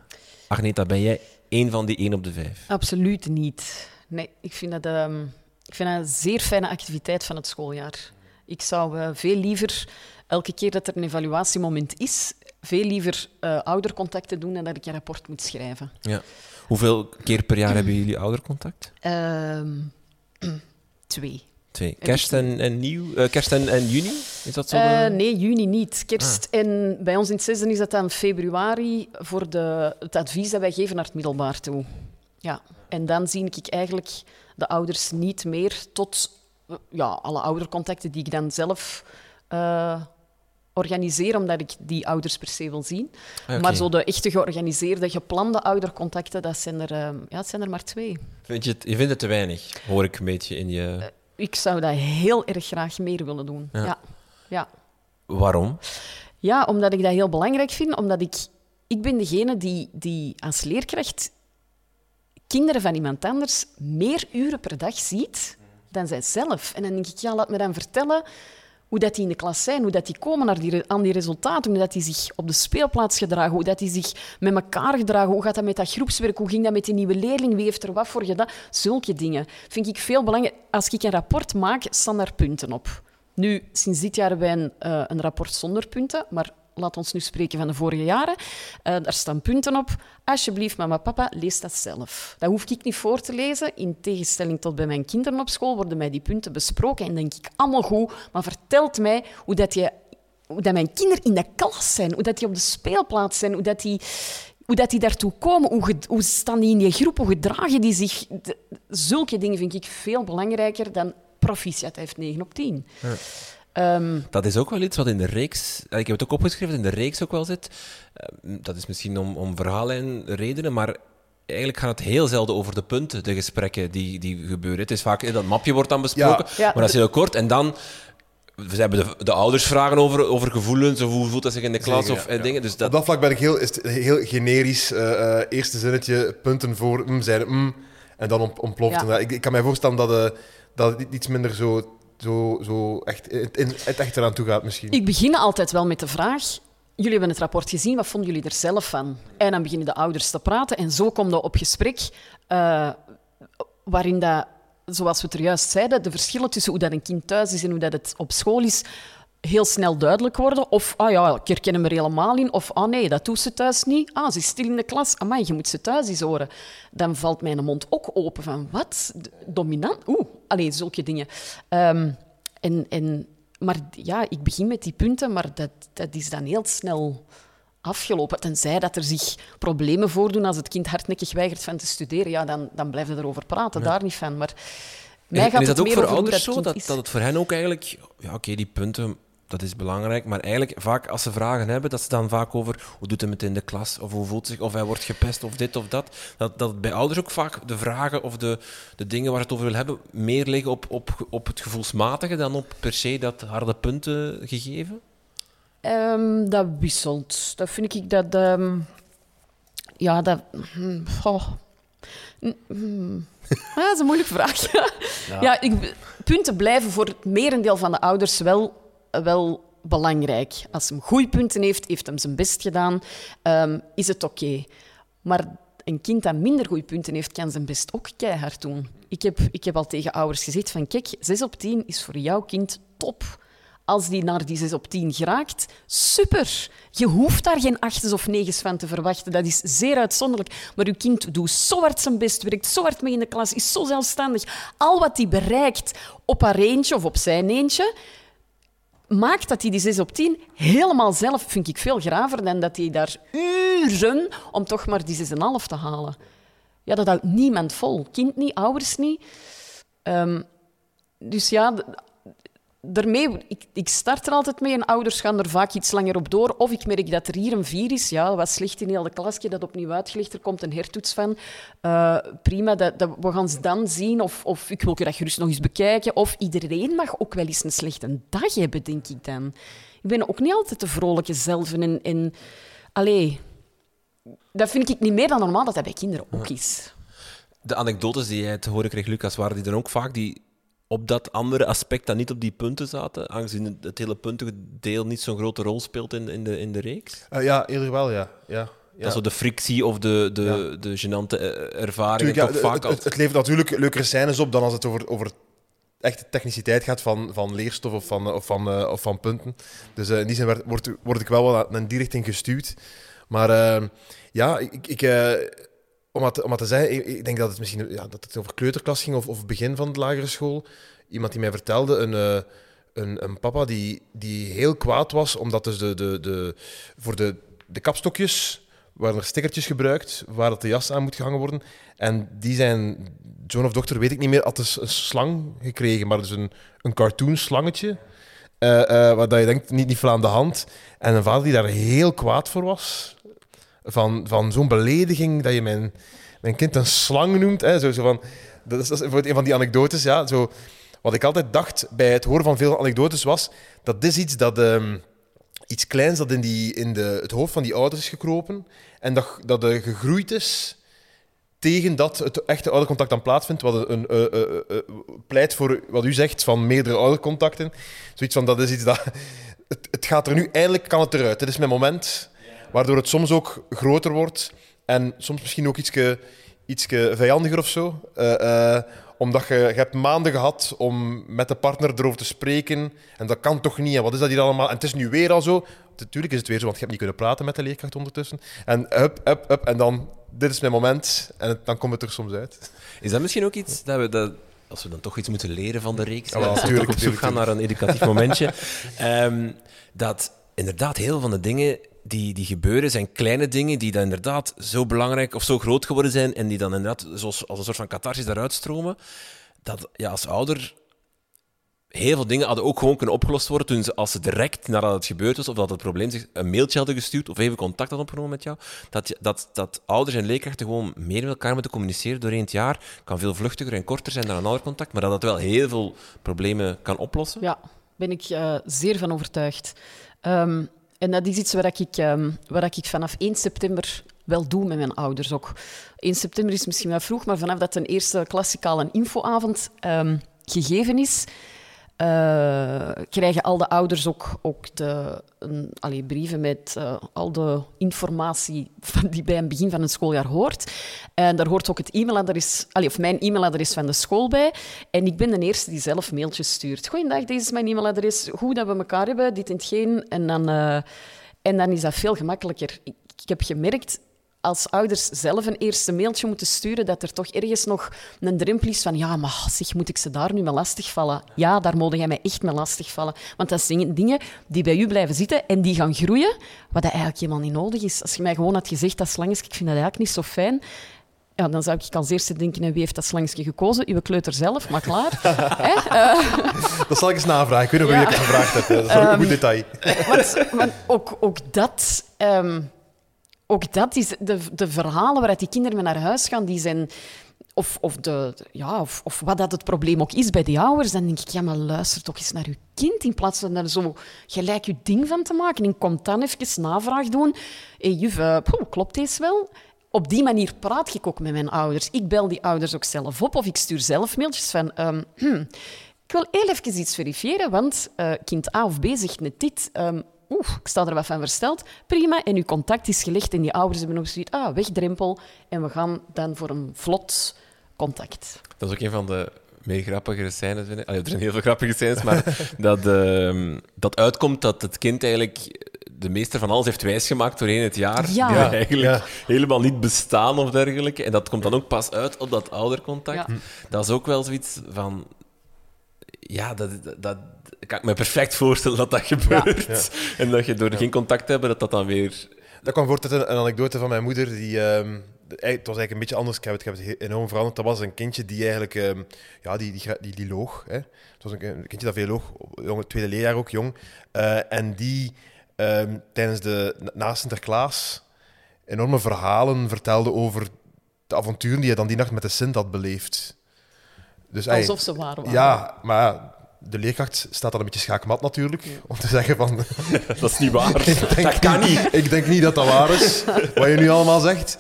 Agneta, ben jij één van die 1 op de 5? Absoluut niet. Nee, ik vind dat, ehm, ik vind dat een zeer fijne activiteit van het schooljaar. Ik zou eh, veel liever, elke keer dat er een evaluatiemoment is, veel liever eh, oudercontacten doen dan dat ik een rapport moet schrijven. Ja. Hoeveel keer per jaar hebben jullie oudercontact? Ehm, twee. Twee. Kerst en, en nieuw? eh, kerst en, en juni? Is dat zo? Eh, nee, juni niet. Kerst en bij ons in het zesde is dat dan februari voor de, het advies dat wij geven naar het middelbaar toe. Ja. En dan zie ik eigenlijk de ouders niet meer tot eh, ja, alle oudercontacten die ik dan zelf eh, organiseer, omdat ik die ouders per se wil zien. Ah. Maar zo de echte georganiseerde, geplande oudercontacten, dat zijn er, eh, ja, het zijn er maar twee. Vind je, het, je vindt het te weinig, hoor ik een beetje in je... Ik zou dat heel erg graag meer willen doen. Ja. ja. ja. Waarom? Ja, omdat ik dat heel belangrijk vind. Omdat ik, ik ben degene die, die als leerkracht kinderen van iemand anders meer uren per dag ziet dan zij zelf. En dan denk ik, ja, laat me dan vertellen hoe dat die in de klas zijn, hoe dat die komen naar die, aan die resultaten, hoe dat die zich op de speelplaats gedragen, hoe dat die zich met elkaar gedragen, hoe gaat dat met dat groepswerk, hoe ging dat met die nieuwe leerling, wie heeft er wat voor gedaan. Zulke dingen vind ik veel belangrijk. Als ik een rapport maak, staan daar punten op. Nu, sinds dit jaar hebben wij een, eh, een rapport zonder punten, maar laat ons nu spreken van de vorige jaren. Eh, daar staan punten op. Alsjeblieft, mama, papa, lees dat zelf. Dat hoef ik niet voor te lezen. In tegenstelling tot bij mijn kinderen op school worden mij die punten besproken en denk ik allemaal goed, maar vertelt mij hoe dat je hoe dat mijn kinderen in de klas zijn, hoe dat die op de speelplaats zijn, hoe dat die, hoe dat die daartoe komen, hoe, hoe staan die in die groep, hoe gedragen die zich. Zulke dingen vind ik veel belangrijker dan proficiat heeft 9 op 10. Ehm, Dat is ook wel iets wat in de reeks, eh, ik heb het ook opgeschreven, in de reeks ook wel zit. Eh, Dat is misschien om, om verhaallijnredenen, maar eigenlijk gaat het heel zelden over de punten, de gesprekken die, die gebeuren. Het is vaak, eh, dat mapje wordt dan besproken, Ja. maar dat is heel kort. En dan, we hebben de, de ouders vragen over, over gevoelens, of hoe voelt dat zich in de klas, Zeker, of ja, eh, ja. dingen. Dus Op dat, dat vlak ben ik heel, is het heel generisch. eh, eh, eerste zinnetje, punten voor mm, zijn mm, en dan ont- ontploft. Ja. En dat- ik, ik kan mij voorstellen dat, eh, dat het iets minder zo, zo, zo echt het echt eraan toe gaat misschien. Ik begin altijd wel met de vraag. Jullie hebben het rapport gezien, wat vonden jullie er zelf van? En dan beginnen de ouders te praten en zo komt dat op gesprek, eh, waarin dat, zoals we het er juist zeiden, de verschillen tussen hoe dat een kind thuis is en hoe dat het op school is, heel snel duidelijk worden. Of, ah ja, ik herken hem er helemaal in. Of, ah nee, dat doet ze thuis niet. Ah, ze is stil in de klas. Amai, je moet ze thuis eens horen. Dan valt mijn mond ook open van, wat? Dominant? Oeh, alleen zulke dingen. Ehm, en, en, maar ja, ik begin met die punten, maar dat, dat is dan heel snel afgelopen. Tenzij dat er zich problemen voordoen als het kind hardnekkig weigert van te studeren. Ja, dan, dan blijven we erover praten, daar niet van. Maar mij gaat en is dat het ook meer voor ouders dat zo? Dat, dat het voor hen ook eigenlijk... Ja, oké, die punten, dat is belangrijk. Maar eigenlijk, vaak als ze vragen hebben, dat ze dan vaak over hoe doet hij het in de klas, of hoe voelt zich, of hij wordt gepest, of dit of dat. Dat, dat bij ouders ook vaak de vragen of de, de dingen waar het over wil hebben, meer liggen op, op, op het gevoelsmatige dan op per se dat harde punten gegeven. Ehm, dat wisselt. Dat vind ik dat. ehm, ja, dat. hm, goh. Hm. Ah, dat is een moeilijke vraag. ja, ik, punten blijven voor het merendeel van de ouders wel, wel belangrijk. Als hem goede punten heeft, heeft hem zijn best gedaan, ehm, is het oké. Maar een kind dat minder goede punten heeft, kan zijn best ook keihard doen. Ik heb, ik heb al tegen ouders gezegd van, kijk, 6 op 10 is voor jouw kind top. Als die naar die 6 op 10 geraakt, super. Je hoeft daar geen achtjes of negens van te verwachten. Dat is zeer uitzonderlijk. Maar uw kind doet zo hard zijn best, werkt zo hard mee in de klas, is zo zelfstandig. Al wat hij bereikt op haar eentje of op zijn eentje, maakt dat hij die 6 op 10 helemaal zelf, vind ik veel graver dan dat hij daar uren om toch maar die 6,5 te halen. Ja, dat houdt niemand vol. Kind niet, ouders niet. Ehm, dus ja, daarmee, ik, ik start er altijd mee en ouders gaan er vaak iets langer op door. Of ik merk dat er hier een vier is. Ja, dat was slecht in heel de klasje, dat opnieuw uitgelegd. Er komt een hertoets van. Eh, prima, dat, dat, we gaan ze dan zien. Of, of ik wil dat gerust nog eens bekijken. Of iedereen mag ook wel eens een slechte dag hebben, denk ik dan. Ik ben ook niet altijd de vrolijke zelf. En, en allee, dat vind ik niet meer dan normaal dat dat bij kinderen ook is. De anekdotes die jij te horen kreeg, Lucas, waren die dan ook vaak die op dat andere aspect dan niet op die punten zaten, aangezien het- hele puntendeel niet zo'n grote rol speelt in, in, de, in de reeks? Eh, ja, eerder wel, ja. ja, ja. Dat zo de frictie of de, de, de gênante eh, Tuurlijk, ja, vaak het, het, levert natuurlijk leukere scènes op dan als het over, over echte techniciteit gaat van, van leerstof of van, of van, eh, of van punten. Dus eh, in die zin werd, word, word ik wel wel naar die richting gestuurd. Maar eh, ja, ik, ik, eh, om, het, om te zeggen, ik, denk dat het misschien ja, dat het over kleuterklas ging of, of begin van de lagere school. Iemand die mij vertelde, een, eh, een, een papa die, die heel kwaad was omdat dus de, de, de, voor de, de kapstokjes waren er stickertjes gebruikt waar dat de jas aan moet gehangen worden. En die zijn, zoon of dochter, weet ik niet meer, had dus een slang gekregen, maar dus een, een cartoon slangetje. eh, wat dat je denkt, niet, niet veel aan de hand. En een vader die daar heel kwaad voor was. Van, van zo'n belediging dat je mijn, mijn kind een slang noemt. Hè, zo, van, dat is, dat een van die anekdotes. Ja, zo, wat ik altijd dacht bij het horen van veel anekdotes was, dat dit iets dat... ehm, iets kleins dat in, die, in de, het hoofd van die ouders is gekropen en dat, dat er gegroeid is tegen dat het echte oudercontact dan plaatsvindt, wat een, eh, eh, eh, eh, pleit voor wat u zegt van meerdere oudercontacten. Zoiets van, dat is iets dat... Het, het gaat er nu, eindelijk kan het eruit. Dit is mijn moment, waardoor het soms ook groter wordt en soms misschien ook ietske, ietske vijandiger of zo. Eh, eh, omdat je, je hebt maanden gehad om met de partner erover te spreken en dat kan toch niet, en wat is dat hier allemaal? En het is nu weer al zo. Natuurlijk is het weer zo, want je hebt niet kunnen praten met de leerkracht ondertussen. En up, up, up, en dan, dit is mijn moment, en het- dan komt het er soms uit. Is dat misschien ook iets dat we... Dat, als we dan toch iets moeten leren van de reeks, Ja, op zoek gaan naar een educatief momentje, ehm, dat inderdaad heel veel van de dingen die, die gebeuren zijn kleine dingen die dan inderdaad zo belangrijk of zo groot geworden zijn en die dan inderdaad zoals, als een soort van catharsis daaruit stromen, dat ja, als ouder heel veel dingen hadden ook gewoon kunnen opgelost worden toen ze, als ze direct nadat het gebeurd was, of dat het probleem zich een mailtje hadden gestuurd, of even contact hadden opgenomen met jou, dat, dat, dat ouders en leerkrachten gewoon meer met elkaar moeten communiceren doorheen het jaar. kan veel vluchtiger en korter zijn dan een oudercontact, maar dat dat wel heel veel problemen kan oplossen. Ja, ben ik eh, zeer van overtuigd. Ehm, en dat is iets waar ik, ehm, waar ik vanaf 1 september wel doe met mijn ouders ook. 1 september is misschien wel vroeg, maar vanaf dat een eerste klassikaal een infoavond ehm, gegeven is, eh, krijgen al de ouders ook, ook de, een, brieven met uh, al de informatie van, die bij het begin van het schooljaar hoort. En daar hoort ook het e-mailadres, allee, of mijn e-mailadres van de school bij. En ik ben de eerste die zelf mailtjes stuurt. Goeiedag, deze is mijn e-mailadres. Goed dat we elkaar hebben, dit en hetgeen. En dan, uh, en dan is dat veel gemakkelijker. Ik heb gemerkt, als ouders zelf een eerste mailtje moeten sturen, dat er toch ergens nog een drempel is van ja, maar zeg, moet ik ze daar nu mee lastigvallen? Ja, daar moet jij mij echt mee lastigvallen. Want dat zijn dingen die bij u blijven zitten en die gaan groeien, wat dat eigenlijk helemaal niet nodig is. Als je mij gewoon had gezegd, dat slangetje, ik vind dat eigenlijk niet zo fijn, ja, dan zou ik als eerste denken, wie heeft dat slangetje gekozen? Uw kleuter zelf, maar klaar. uh... Dat zal ik eens navragen. Ik weet nog ja. wie ik het gevraagd heb. Dat is een um, goed detail. Want, want ook, ook dat... Um, ook dat is de, de verhalen waaruit die kinderen naar huis gaan, die zijn. Of, of, de, ja, of, of wat dat het probleem ook is bij die ouders, dan denk ik, ja, maar luister toch eens naar je kind in plaats van daar zo gelijk je ding van te maken. En kom dan even navraag doen. Hey, juf, uh, klopt deze wel? Op die manier praat ik ook met mijn ouders. Ik bel die ouders ook zelf op of ik stuur zelf mailtjes van... Um, hmm, ik wil heel even iets verifiëren, want uh, kind A of B zegt net dit. Um, oeh, ik sta er wat van versteld. Prima, en uw contact is gelegd en die ouders hebben nog zoiets, ah, wegdrempel. En we gaan dan voor een vlot contact. Dat is ook een van de meer grappigere scènes. Allee, er zijn heel veel grappige scènes, maar dat, uh, dat uitkomt dat het kind eigenlijk de meester van alles heeft wijsgemaakt doorheen het jaar. Ja. Die eigenlijk helemaal niet bestaan of dergelijke. En dat komt dan ook pas uit op dat oudercontact. Ja. Dat is ook wel zoiets van... Ja, dat, dat, kan ik me perfect voorstellen dat dat gebeurt. Ja. En dat je door geen contact te hebben, dat dat dan weer... Dat kwam voort uit een, een anekdote van mijn moeder. Die, um, het was eigenlijk een beetje anders. Ik heb het, ik heb het enorm veranderd. Dat was een kindje die eigenlijk... Um, ja, die, die, die, die loog. Hè. Het was een, een, kindje dat veel loog. Jong, tweede leerjaar ook, jong. Uh, en die um, tijdens de... Na Sinterklaas enorme verhalen vertelde over de avonturen die hij dan die nacht met de Sint had beleefd. Dus, Alsof ze waar waren. Ja, maar de leerkracht staat dan een beetje schaakmat natuurlijk, om te zeggen van... dat is niet waar. dat kan niet. Ik denk niet dat dat waar is, wat je nu allemaal zegt.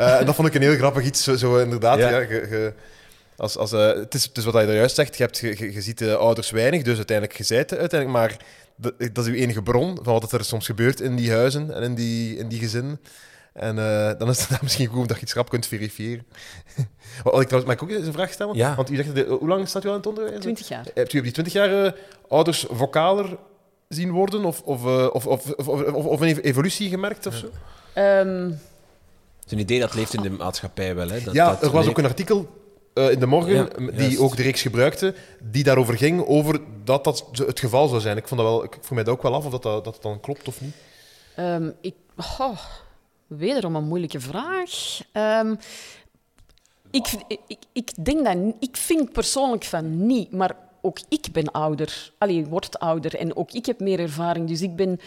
Uh, en dat vond ik een heel grappig iets, zo, zo inderdaad. Ja. ja ge, ge, als, als, uh, het, is, het is wat je juist zegt, je, hebt, je, je ziet de ouders weinig, dus uiteindelijk, zijt uiteindelijk, maar dat, dat is uw enige bron van wat er soms gebeurt in die huizen en in die, in die gezinnen. En uh, dan is het misschien goed dat je iets rap kunt verifiëren. Wat ik trouwens, mag ik ook eens een vraag stellen? Ja. Want u zegt, de, hoe lang staat u aan het onderwijs? Twintig jaar. Hebt u op die twintig jaar uh, ouders vocaler zien worden? Of, of, uh, of, of, of, of, of, een evolutie gemerkt of zo? Um... Het is een idee dat leeft in de maatschappij wel. Hè? Dat, ja, dat er was ook een artikel in de morgen ja, die juist. ook de reeks gebruikte, die daarover ging, over dat dat het geval zou zijn. Ik vond dat wel, ik vroeg mij dat ook wel af of dat, dat, dat dan klopt of niet. Um, ik... Oh. Wederom een moeilijke vraag. Um, ik, ik, ik, denk dat, ik vind persoonlijk van niet, maar ook ik ben ouder. Allee, word ouder en ook ik heb meer ervaring. Dus ik ben...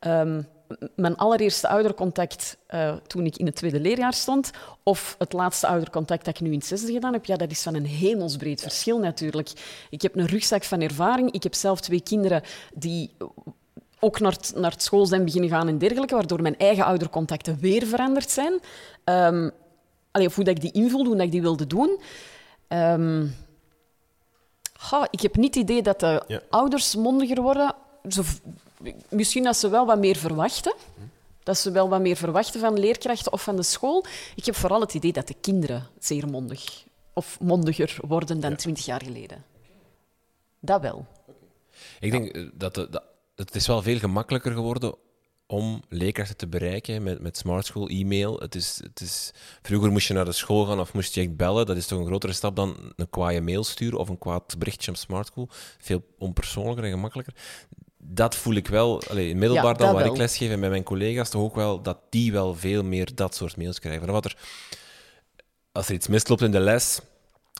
Um, mijn allereerste oudercontact uh, toen ik in het tweede leerjaar stond, of het laatste oudercontact dat ik nu in het zesde gedaan heb, ja, dat is van een hemelsbreed verschil natuurlijk. Ik heb een rugzak van ervaring. Ik heb zelf twee kinderen die ook naar het, naar het school zijn beginnen gaan en dergelijke, waardoor mijn eigen oudercontacten weer veranderd zijn. Um, allee, of hoe dat ik die invulde, hoe dat ik die wilde doen. Um, ha, ik heb niet het idee dat de ja. ouders mondiger worden. Zo, misschien dat ze wel wat meer verwachten. Dat ze wel wat meer verwachten van leerkrachten of van de school. Ik heb vooral het idee dat de kinderen zeer mondig of mondiger worden dan twintig ja. jaar geleden. Dat wel. Ik denk dat de, de het is wel veel gemakkelijker geworden om leerkrachten te bereiken met, met smart school, e-mail. Het is, het is, vroeger moest je naar de school gaan of moest je echt bellen. Dat is toch een grotere stap dan een kwaaie mail sturen of een kwaad berichtje op smart school. Veel onpersoonlijker en gemakkelijker. Dat voel ik wel, allee, in middelbaar ja, dan waar wel. ik lesgeef en met mijn collega's, toch ook wel dat die wel veel meer dat soort mails krijgen. Wat er, als er iets misloopt in de les,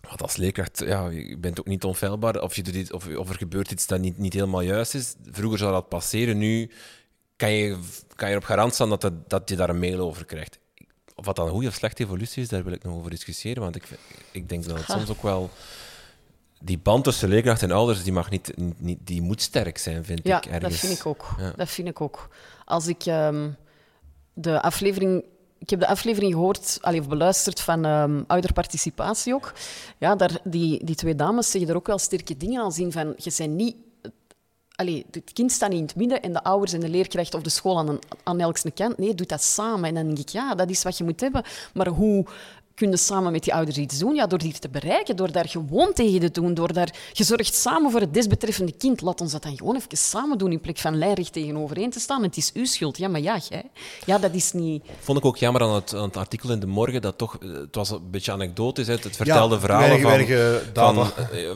want als leerkracht, ja, je bent ook niet onfeilbaar. Of, je doet iets, of, of er gebeurt iets dat niet, niet helemaal juist is. Vroeger zou dat passeren. Nu kan je, kan je erop garant staan dat, dat, dat je daar een mail over krijgt. Of wat dan een goede of slechte evolutie is, daar wil ik nog over discussiëren. Want ik, ik denk dat het soms ook wel... Die band tussen leerkracht en ouders, die, mag niet, niet, die moet sterk zijn, vind ja, ik. Ergens. dat vind ik ook. Ja. Dat vind ik ook. Als ik um, de aflevering ik heb de aflevering gehoord, allee, of beluisterd van ehm, ouderparticipatie ook. Ja, daar, die, die twee dames zeggen er ook wel sterke dingen aan zien van, je bent niet... Allee, het kind staat niet in het midden en de ouders en de leerkracht of de school aan, aan elke kant. Nee, doe dat samen. En dan denk ik, ja, dat is wat je moet hebben. Maar hoe kun je samen met die ouders iets doen? Ja, door die te bereiken, door daar gewoon tegen te doen. Door daar, je zorgt samen voor het desbetreffende kind. Laat ons dat dan gewoon even samen doen in plek van lijnrecht tegenovereen te staan. Het is uw schuld. Ja, maar ja, jij. Ja, dat is niet... Vond ik ook jammer aan het, aan het artikel in De Morgen, dat toch... eh, Het was een beetje anekdotisch, hè. het vertelde Ja, verhalen weinig- van, weinig, eh, van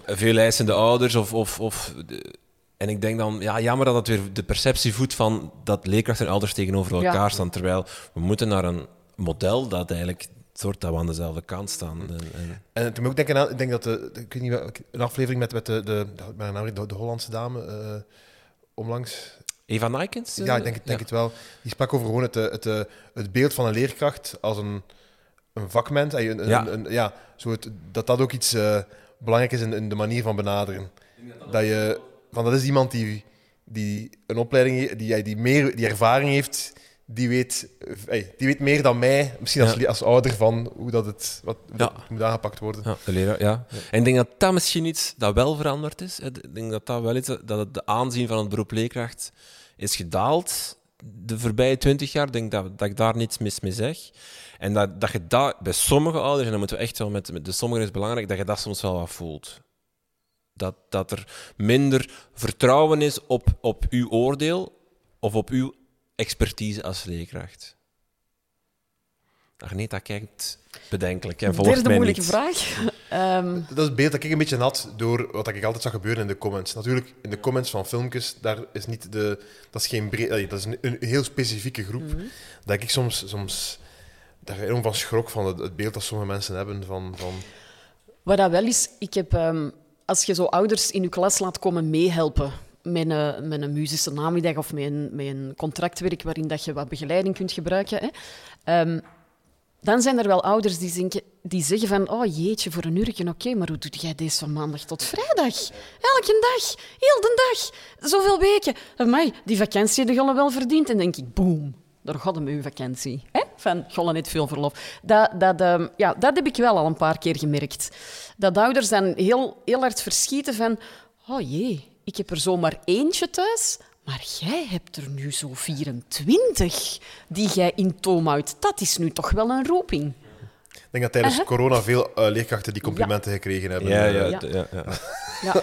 eh, veel eisende ouders of... of, of de- en ik denk dan, ja, jammer dat het weer de perceptie voedt van dat leerkrachten en ouders tegenover elkaar Ja. staan. Terwijl we moeten naar een model dat eigenlijk soort dat we aan dezelfde kant staan. En, en- En doet me ook denken aan, ik denk dat de, ik weet niet, een aflevering met, met de, de, de, de, de Hollandse dame, eh, onlangs, Eva Nijkens? ja, ik denk, het- denk het wel, die sprak over gewoon het, eh, het, eh, het beeld van een leerkracht als een, een vakment. eh, Een, een, Ja. een- ja, zo het, dat dat ook iets eh belangrijk is in, in de manier van benaderen. Dat, je, van, dat is iemand die, die een opleiding heeft, die, die, meer, die ervaring heeft, die weet, eh, hey, die weet meer dan mij, misschien als, Ja. als ouder, van hoe dat het wat, hoe Ja. dat moet aangepakt worden. Ja, de leraar, ja. En ik denk dat dat misschien iets dat wel veranderd is. Ik denk dat dat wel iets, dat het de aanzien van het beroep leerkracht is gedaald de voorbije twintig jaar. Ik denk dat, dat ik daar niets mis mee zeg. En dat, dat je dat bij sommige ouders, en dan moeten we echt wel met, met de sommigen is belangrijk, dat je dat soms wel wat voelt. Dat, dat er minder vertrouwen is op, op uw oordeel of op uw expertise als leerkracht. Agneta kijkt bedenkelijk en volgt Derde mij moeilijke niet. vraag. Ehm, Dat is het beeld dat ik een beetje had door wat ik altijd zag gebeuren in de comments. Natuurlijk, in de comments van filmpjes, daar is niet de, dat is geen breed, dat is een, een heel specifieke groep. Mhm. Dat ik soms, soms daar enorm van schrok van het, het beeld dat sommige mensen hebben van, van Wat dat wel is, ik heb, ehm, als je zo ouders in je klas laat komen meehelpen met een, muzische namiddag of met een, met een contractwerk waarin dat je wat begeleiding kunt gebruiken, hè, ehm, dan zijn er wel ouders die, die zeggen van oh jeetje, voor een uurtje, oké, maar hoe doe jij deze van maandag tot vrijdag? Elke dag, heel de dag, zoveel weken. Amai, die vakantie heb je wel verdiend. En denk ik, boom, daar gaat hem uw vakantie. Hè? Van, golle net veel verlof. Dat, dat, ehm, ja, dat heb ik wel al een paar keer gemerkt. Dat ouders dan heel, heel hard verschieten van... Oh jee, ik heb er zomaar eentje thuis, maar jij hebt er nu zo 24 die jij in toom houdt. Dat is nu toch wel een roeping. Ik denk dat tijdens corona veel eh, leerkrachten die complimenten gekregen hebben. Ja, Eh, ja, Ja. d- ja, ja.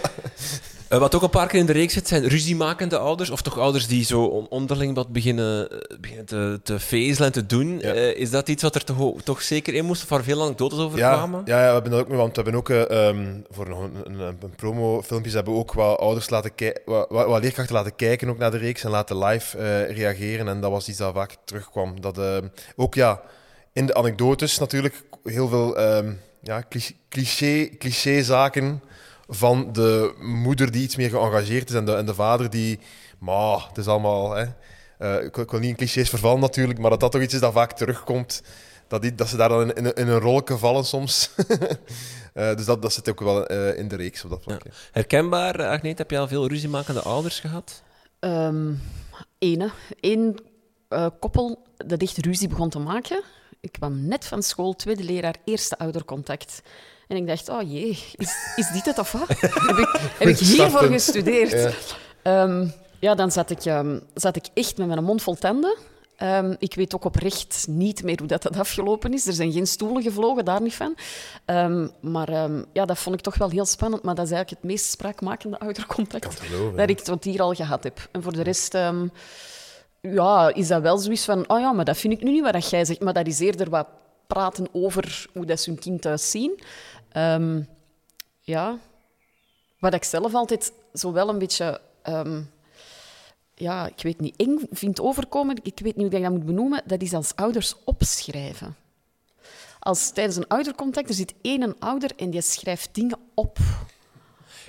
Eh, wat ook een paar keer in de reeks zit, zijn ruziemakende ouders. Of toch ouders die zo on- onderling wat beginnen, eh, beginnen te, te vezelen en te doen. Ja. Eh, is dat iets wat er toch, toch zeker in moest? Of waar veel anekdotes over Ja, kwamen? ja, ja, we hebben dat ook, want we hebben ook eh, ehm, voor nog een, een, een promo-filmpjes hebben we ook wat ouders laten kijken, wat, wat, wat leerkrachten laten kijken ook naar de reeks en laten live reageren. En dat was iets dat vaak terugkwam. Dat ook ja, in de anekdotes natuurlijk heel veel ehm, ja, cliché, cliché, cliché-zaken van de moeder die iets meer geëngageerd is en de, en de vader die, maar het is allemaal. Hè, eh, ik, wil, ik wil niet in clichés vervallen natuurlijk, maar dat dat toch iets is dat vaak terugkomt. Dat, die, dat ze daar dan in, in, een- in een rolletje vallen soms. Eh, dus dat, dat zit ook wel eh, in de reeks op dat vlak. ja. Herkenbaar, Agneet, heb je al veel ruziemakende ouders gehad? Ehm ene. Eén eh, koppel dat echt ruzie begon te maken. Ik kwam net van school, tweede leraar, eerste oudercontact. En ik dacht, oh jee, is, is dit het of wat? heb ik, heb ik hiervoor gestudeerd? Ja. Ehm, ja, dan zat ik, ehm, zat ik echt met mijn mond vol tanden. Ehm, ik weet ook oprecht niet meer hoe dat, dat afgelopen is. Er zijn geen stoelen gevlogen, daar niet van. Maar ja, dat vond ik toch wel heel spannend. Maar dat is eigenlijk het meest spraakmakende oudercontact geloven, dat ik tot hier al gehad heb. En voor de rest ja, is dat wel zoiets van... Oh ja, maar dat vind ik nu niet wat jij zegt. Maar dat is eerder wat praten over hoe dat ze hun kind thuis zien. Ehm, ja. Wat ik zelf altijd zo wel een beetje... ehm, ja, ik weet niet, eng vind overkomen, ik weet niet hoe ik dat moet benoemen, dat is als ouders opschrijven. Als tijdens een oudercontact, er zit één ouder en die schrijft dingen op.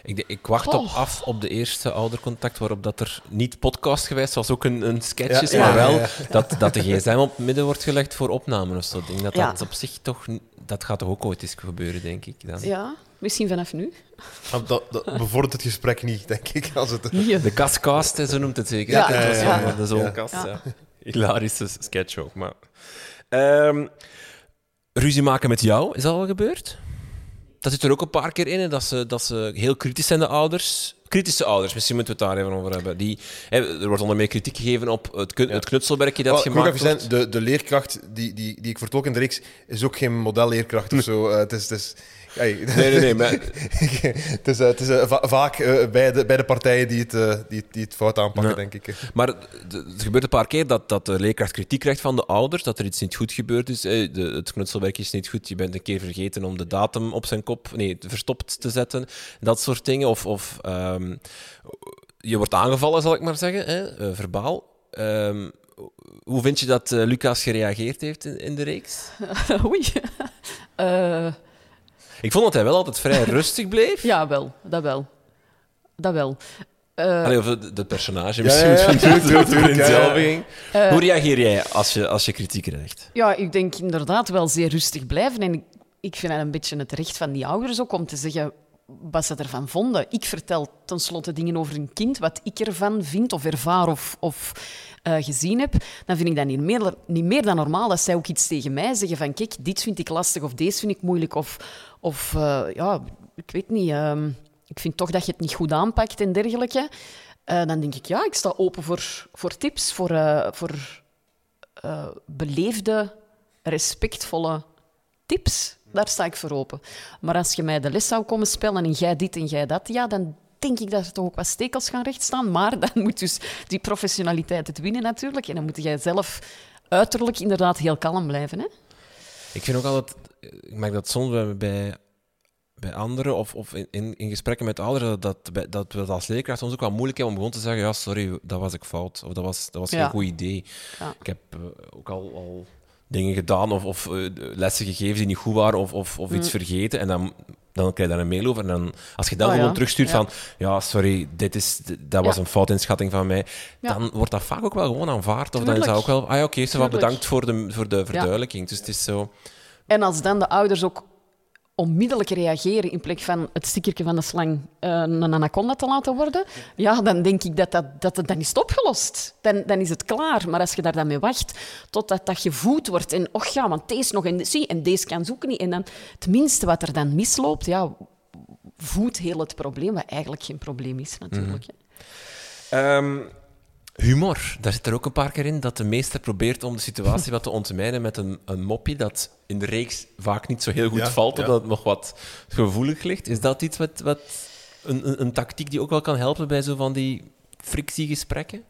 Ik, de- ik wacht op Oh. af op de eerste oudercontact waarop dat er niet podcast geweest zoals ook een, een sketch Ja, is, ja, maar wel ja, ja. Dat, dat de gsm op het midden wordt gelegd voor opnamen of zo. Ik denk dat Ja. dat op zich toch... Dat gaat toch ook ooit eens gebeuren, denk ik. Dan. Ja, misschien vanaf nu. Dat, dat bevordert het gesprek niet, denk ik. Als het, Hier. De kastkast, hè, zo noemt het zeker. Ja, Dat was ja, ja. De Ja. ja. Hilarische sketch ook, maar... Ehm, ruzie maken met jou, is dat al gebeurd? Dat zit er ook een paar keer in, hè, dat, ze, dat ze heel kritisch zijn, de ouders. Kritische ouders, misschien moeten we het daar even over hebben. Die, hè, er wordt onder meer kritiek gegeven op het, kun- het knutselwerkje dat moet gemaakt wordt. zijn, de, de leerkracht die, die, die ik vertolk in de reeks is ook geen modelleerkracht of zo. Eh, het is... Het is Hey, Nee, nee, nee, maar het is, eh, het is eh, va- vaak eh, bij, de, bij de partijen die het, die, die het fout aanpakken, Ja. denk ik. Maar het gebeurt een paar keer dat, dat de leerkracht kritiek krijgt van de ouders, dat er iets niet goed gebeurd is. Eh, De, het knutselwerk is niet goed, je bent een keer vergeten om de datum op zijn kop, nee, verstopt te zetten. Dat soort dingen. Of, of ehm, je wordt aangevallen, zal ik maar zeggen, hè, verbaal. Ehm, hoe vind je dat Lucas gereageerd heeft in, in de reeks? Oei. Eh, Ik vond dat hij wel altijd vrij rustig bleef. ja, wel. Dat wel. Dat wel. Eh, Allee, of de, de personage misschien. ja, ja, ja. zelf ging. eh, Hoe reageer jij als je, als je kritiek krijgt? Ja, ik denk inderdaad wel zeer rustig blijven. En ik, ik vind het een beetje het recht van die ouders ook om te zeggen wat ze ervan vonden. Ik vertel tenslotte dingen over een kind, wat ik ervan vind of ervaar of, of eh, gezien heb. Dan vind ik dat niet meer, niet meer dan normaal dat zij ook iets tegen mij zeggen van kijk, dit vind ik lastig of deze vind ik moeilijk. Of, of eh, ja, ik weet niet, ehm, ik vind toch dat je het niet goed aanpakt en dergelijke. Eh, dan denk ik, ja, ik sta open voor, voor tips, voor, voor beleefde, respectvolle tips. Daar sta ik voor open. Maar als je mij de les zou komen spellen en jij dit en jij dat, ja, dan denk ik dat er toch ook wat stekels gaan rechtstaan. Maar dan moet dus die professionaliteit het winnen natuurlijk. En dan moet jij zelf uiterlijk inderdaad heel kalm blijven. Hè? Ik vind ook altijd, ik merk dat soms bij, bij, anderen of, of in, in, gesprekken met ouderen, dat, dat, we dat als leerkracht soms ook wel moeilijk hebben om gewoon te zeggen: ja, sorry, dat was ik fout. Of dat was, dat was Ja. geen goed idee. Ja. Ik heb eh, ook al, al dingen gedaan of, of eh, lessen gegeven die niet goed waren of, of, of iets vergeten. En dan, dan krijg je daar een mail over. En dan, als je dan Oh, gewoon ja. terugstuurt Ja. van: ja, sorry, dit is, dat was Ja. een foutinschatting van mij. Dan wordt dat vaak ook wel gewoon aanvaard. Of dan is dat ook wel: ah ja, oké, okay, bedankt voor de, voor de verduidelijking. Dus het is zo. En als dan de ouders ook onmiddellijk reageren in plek van het stickertje van de slang eh, een anaconda te laten worden, ja, dan denk ik dat, dat, dat dan is opgelost. Dan, dan is het klaar. Maar als je daar dan mee wacht totdat dat gevoed wordt en och ja, want deze nog en, zie, en deze kan zoeken niet. En dan het minste wat er dan misloopt, ja, voedt heel het probleem, wat eigenlijk geen probleem is natuurlijk. hè. Ehm, humor, daar zit er ook een paar keer in dat de meester probeert om de situatie wat te ontmijnen met een, een mopje dat in de reeks vaak niet zo heel goed Ja, valt, ja. omdat het nog wat gevoelig ligt. Is dat iets wat, wat een, een, een tactiek die ook wel kan helpen bij zo van die frictiegesprekken?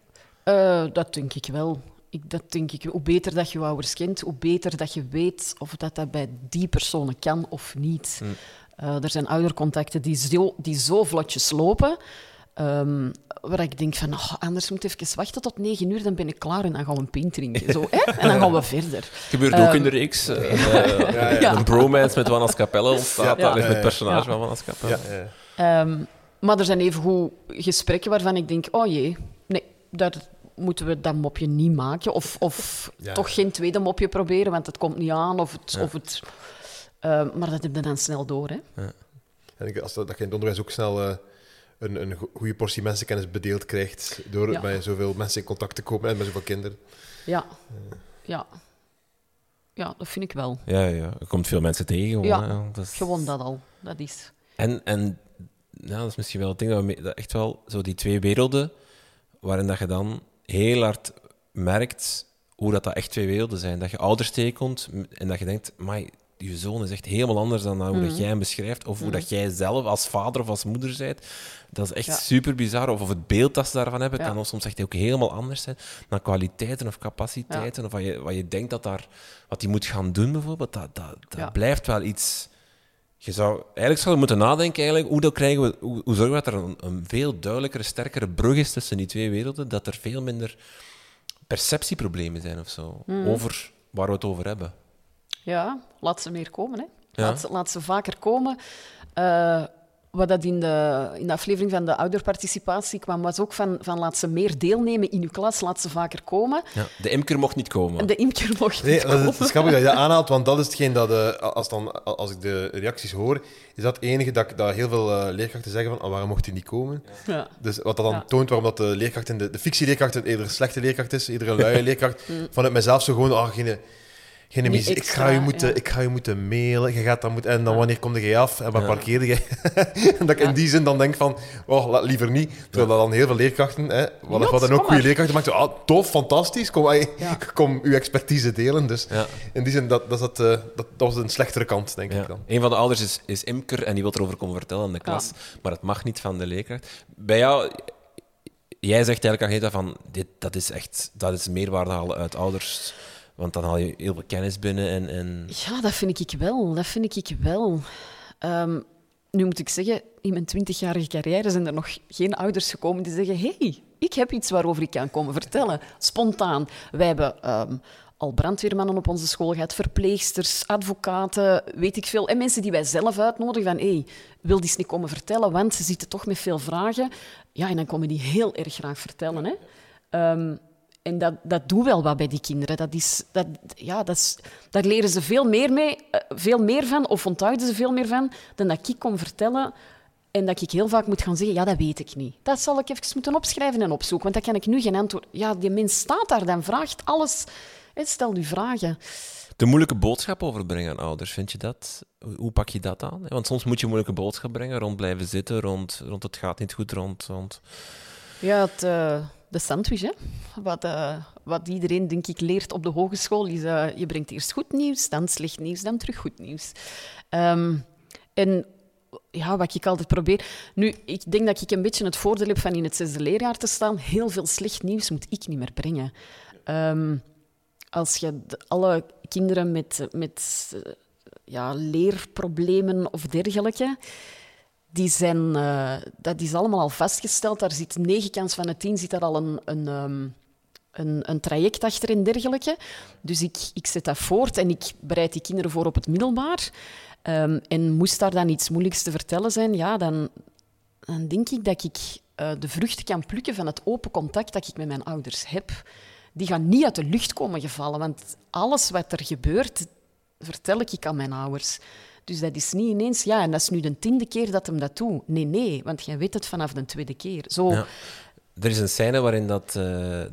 Eh, dat denk ik wel. Ik, dat denk ik. Hoe beter dat je je ouders kent, hoe beter dat je weet of dat, dat bij die personen kan of niet. Eh, er zijn oudercontacten die zo, die zo vlotjes lopen, ehm, waar ik denk van, oh, anders moet ik even wachten tot negen uur, dan ben ik klaar en dan gaan we een pint drinken. Zo, hè? En dan gaan we verder. Gebeurt ook in de reeks. eh, eh, Ja, ja. Ja. Een bromance met Wannes Capelle ontstaat, Ja. Ja, het personage Ja. van Wannes Capelle. Ja, ja. Ehm, maar er zijn evengoed gesprekken waarvan ik denk, oh jee, nee, daar moeten we dat mopje niet maken. Of, of Ja. toch geen tweede mopje proberen, want het komt niet aan. Of het, Ja. of het, ehm, maar dat heb je dan snel door, hè. En ik- als dat, dat je in het onderwijs ook snel eh, een, een go- goede portie mensenkennis bedeeld krijgt door Ja. met zoveel mensen in contact te komen en met zoveel kinderen. Ja. Ja. Ja, dat vind ik wel. Ja, ja, er komt veel mensen tegen. Gewoon, Ja. hè. Dat is- Gewoon dat al. Dat is... En, en ja, dat is misschien wel het ding dat, we dat echt wel zo die twee werelden, waarin dat je dan heel hard merkt hoe dat, dat echt twee werelden zijn. Dat je ouders tegenkomt en dat je denkt, maar je zoon is echt helemaal anders dan hoe Mhm. dat jij hem beschrijft, of hoe dat jij zelf als vader of als moeder bent. Dat is echt Ja. super bizar. Of, of het beeld dat ze daarvan hebben, Ja. kan soms echt ook helemaal anders zijn. Dan kwaliteiten of capaciteiten, of wat je, wat je denkt dat daar, wat hij moet gaan doen bijvoorbeeld, dat, dat, dat blijft wel iets. Je zou eigenlijk zou je moeten nadenken eigenlijk, hoe, dat krijgen we, hoe, hoe zorgen we dat er een, een veel duidelijkere, sterkere brug is tussen die twee werelden, dat er veel minder perceptieproblemen zijn of zo, Mhm. over waar we het over hebben. Ja, laat ze meer komen, hè. Ja. Laat, ze, laat ze vaker komen. Eh, wat dat in de, in de aflevering van de ouderparticipatie kwam, was ook van, van laat ze meer deelnemen in uw klas, laat ze vaker komen. Ja. De imker mocht niet komen. En de imker mocht Nee, niet komen. het is grappig dat je dat aanhaalt, want dat is hetgeen dat, eh, als, dan, als ik de reacties hoor, is dat het enige dat, dat heel veel eh, leerkrachten zeggen van, ah, waarom mocht hij niet komen? Ja. Dus wat dat dan Ja. toont waarom dat de leerkracht in de, de fictieleerkracht een eerder een slechte leerkracht is, eerder een luie leerkracht. Mm. Vanuit mijzelf zo gewoon, ah, geen, Geen emissie. Ik ga, je moeten, ja. ik ga je moeten mailen. Je gaat dat moeten, en dan wanneer kom je af? En waar Ja. parkeerde je? en dat ik in die zin dan denk van, oh, laat liever niet. Terwijl dan heel veel leerkrachten, hè, wat, wat dan ook goede leerkrachten maakt. zo, Ah, tof, fantastisch. Kom, Ja. kom uw expertise delen. Dus Ja. in die zin, dat, dat, is dat, eh, dat, dat was een slechtere kant, denk Ja. ik dan. Een van de ouders is, is imker en die wil erover komen vertellen in de klas, maar het mag niet van de leerkracht. Bij jou, jij zegt eigenlijk, Agneta, van dit, dat is echt dat is meerwaarde halen uit ouders, want dan haal je heel veel kennis binnen en... en... Ja, dat vind ik wel. Dat vind ik wel. Ehm, nu moet ik zeggen, in mijn twintigjarige carrière zijn er nog geen ouders gekomen die zeggen: hey, ik heb iets waarover ik kan komen vertellen. Spontaan. Wij hebben ehm, al brandweermannen op onze school gehad, verpleegsters, advocaten, weet ik veel. En mensen die wij zelf uitnodigen van: hey, wil die eens niet komen vertellen, want ze zitten toch met veel vragen. Ja, en dan komen die heel erg graag vertellen. Hè. Ehm, en dat, dat doet wel wat bij die kinderen. Dat is, dat, ja, dat is, daar leren ze veel meer, mee, eh, veel meer van, of onthouden ze veel meer van, dan dat ik kon vertellen. En dat ik heel vaak moet gaan zeggen, ja, dat weet ik niet. Dat zal ik even moeten opschrijven en opzoeken, want dan kan ik nu geen antwoord... Ja, die mens staat daar, dan vraagt alles. Hè, Stel u vragen. De moeilijke boodschap overbrengen aan ouders, vind je dat? Hoe- pak je dat aan? Want soms moet je een moeilijke boodschap brengen, rond blijven zitten, rond, rond het gaat niet goed, rond... rond... Ja, het, eh, de sandwich, hè. Wat, eh, wat iedereen, denk ik, leert op de hogeschool, is eh, je brengt eerst goed nieuws, dan slecht nieuws, dan terug goed nieuws. Ehm, en ja, wat ik altijd probeer... Nu, ik denk dat ik een beetje het voordeel heb van in het zesde leerjaar te staan. Heel veel slecht nieuws moet ik niet meer brengen. Ehm, als je alle kinderen met, met eh, ja, leerproblemen of dergelijke... Die zijn, eh, dat is allemaal al vastgesteld. Daar zit negen kans van de tien zit daar al een, een, ehm, een, een traject achter en dergelijke. Dus ik, ik zet dat voort en ik bereid die kinderen voor op het middelbaar. Ehm, en moest daar dan iets moeilijks te vertellen zijn, ja, dan, dan denk ik dat ik eh, de vruchten kan plukken van het open contact dat ik met mijn ouders heb. Die gaan niet uit de lucht komen gevallen, want alles wat er gebeurt, vertel ik aan mijn ouders. Dus dat is niet ineens, ja, en dat is nu de tiende keer dat hem dat doet. Nee, nee, want jij weet het vanaf de tweede keer. Zo, Ja. Er is een scène waarin dat, eh,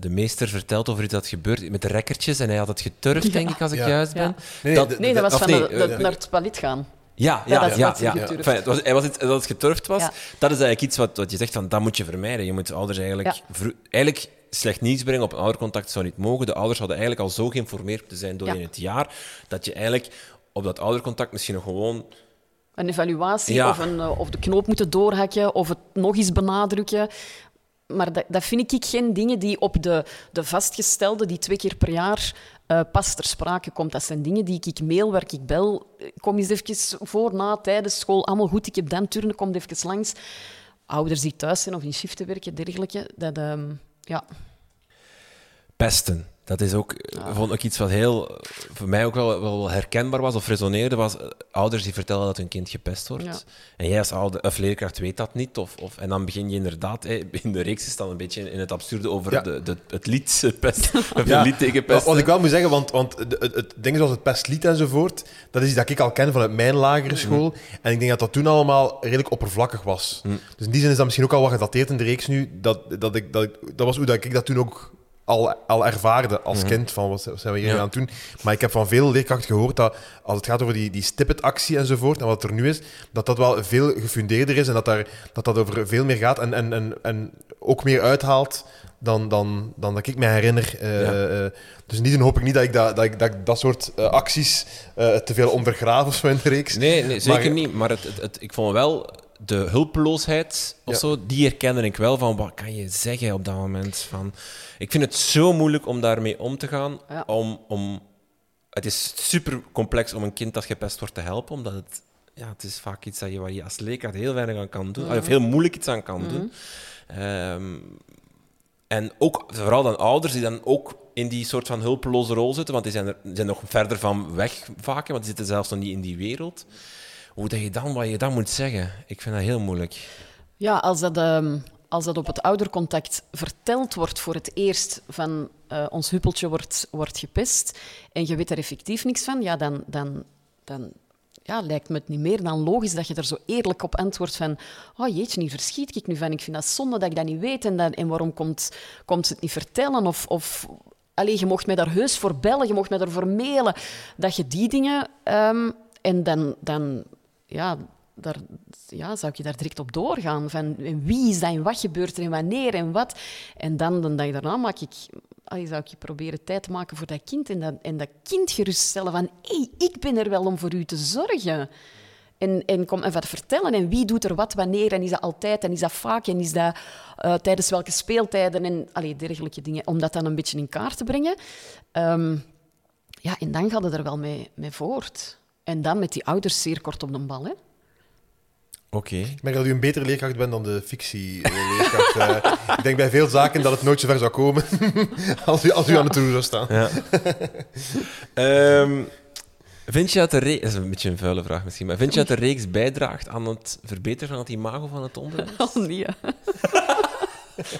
de meester vertelt over iets dat gebeurt met de rekkertjes en hij had het geturfd, denk ik, als ik Ja. juist Ja. ben. Nee, Dat- nee, dat was van nee, de- de- eh, naar het toilet gaan. Ja, Ja, ja, ja. Enfin, het was, hij was iets, dat het geturfd was. Ja. Dat is eigenlijk iets wat, wat je zegt, van, dat moet je vermijden. Je moet ouders eigenlijk... Ja. vro- eigenlijk slecht nieuws brengen op een oudercontact zou niet mogen. De ouders hadden eigenlijk al zo geïnformeerd moeten zijn door Ja. in het jaar, dat je eigenlijk op dat oudercontact misschien nog gewoon... Een evaluatie Ja. of, een, eh, of de knoop moeten doorhakken of het nog eens benadrukken. Maar dat, dat vind ik geen dingen die op de, de vastgestelde, die twee keer per jaar eh, pas ter sprake komt. Dat zijn dingen die ik mail, waar ik bel. Kom eens even voor, na, tijdens school. Allemaal goed, ik heb dan turnen, kom even langs. Ouders die thuis zijn of in shiften werken, dergelijke. Dat, ehm, ja. pesten. Dat is ook, eh, vond ik iets wat heel, voor mij ook wel, wel herkenbaar was of resoneerde, was eh, ouders die vertellen dat hun kind gepest wordt. Ja. En jij als ouder, of leerkracht weet dat niet. Of, of, en dan begin je inderdaad, hè, in de reeks is dan een beetje in het absurde over Ja. de, de, het lied pest, of Ja, een lied tegen Wat, pesten. wat ik wel moet zeggen, want, want het, het, het ding zoals het pestlied enzovoort, dat is iets dat ik al ken vanuit mijn lagere school. En ik denk dat dat toen allemaal redelijk oppervlakkig was. Dus in die zin is dat misschien ook al wat gedateerd in de reeks nu. Dat, dat, ik, dat, ik, dat was hoe dat ik dat toen ook al, al ervaarde als kind, van wat zijn we hier Ja. aan het doen. Maar ik heb van veel leerkrachten gehoord dat als het gaat over die, die stippet-actie enzovoort, en wat er nu is, dat dat wel veel gefundeerder is en dat daar, dat, dat over veel meer gaat en, en, en, en ook meer uithaalt dan, dan, dan dat ik me herinner. Eh, Ja. eh, dus in die zin hoop ik niet dat ik dat, dat, ik, dat, ik dat soort eh, acties te veel ondergraaf of zo in de reeks. Nee, nee zeker Maar- niet. Maar het, het, het- ik vond wel de hulpeloosheid of Ja. zo, die herkende ik wel van wat kan je zeggen op dat moment. Van, ik vind het zo moeilijk om daarmee om te gaan. Ja. Om, om, het is super complex om een kind dat gepest wordt te helpen, omdat het, ja, het is vaak iets dat je, waar je als leerkracht heel weinig aan kan doen. Of heel moeilijk iets aan kan doen. Ehm, en ook vooral dan ouders die dan ook in die soort van hulpeloze rol zitten, want die zijn er die zijn nog verder van weg vaak, want die zitten zelfs nog niet in die wereld. Hoe dat je dan, wat je dan moet zeggen, ik vind dat heel moeilijk. Ja, als dat, ehm, als dat op het oudercontact verteld wordt voor het eerst van eh, ons huppeltje wordt, wordt gepest en je weet er effectief niks van, ja, dan, dan, dan ja, lijkt me het niet meer dan logisch dat je er zo eerlijk op antwoordt van oh jeetje, hier verschiet ik nu van. Ik vind dat zonde dat ik dat niet weet en, dat, en waarom komt, komt het niet vertellen? Of, of Allee, je mocht mij daar heus voor bellen, je mocht mij daarvoor mailen. Dat je die dingen... ehm, en dan, dan ja, daar, ja, zou ik je daar direct op doorgaan. Van wie is dat en wat gebeurt er en wanneer en wat. En dan, de dag daarna maak ik, allee, zou ik je proberen tijd te maken voor dat kind. En dat, en dat kind geruststellen van... Hey, ik ben er wel om voor u te zorgen. En, en kom even vertellen. En wie doet er wat, wanneer? En is dat altijd? En is dat vaak? En is dat eh, tijdens welke speeltijden? En allee, dergelijke dingen. Om dat dan een beetje in kaart te brengen. Ehm, ja, en dan gaat het er wel mee, mee voort. En dan met die ouders zeer kort op de bal. Hè? Oké. Ik merk dat u een betere leerkracht bent dan de fictie-leerkracht. Eh, ik denk bij veel zaken dat het nooit zo ver zou komen als u, als u aan het roer zou staan. Ja. Ehm, vind je dat de reeks... Dat is een beetje een vuile vraag misschien, maar vind je dat de reeks bijdraagt aan het verbeteren van het imago van het onderwijs? Oh, nee.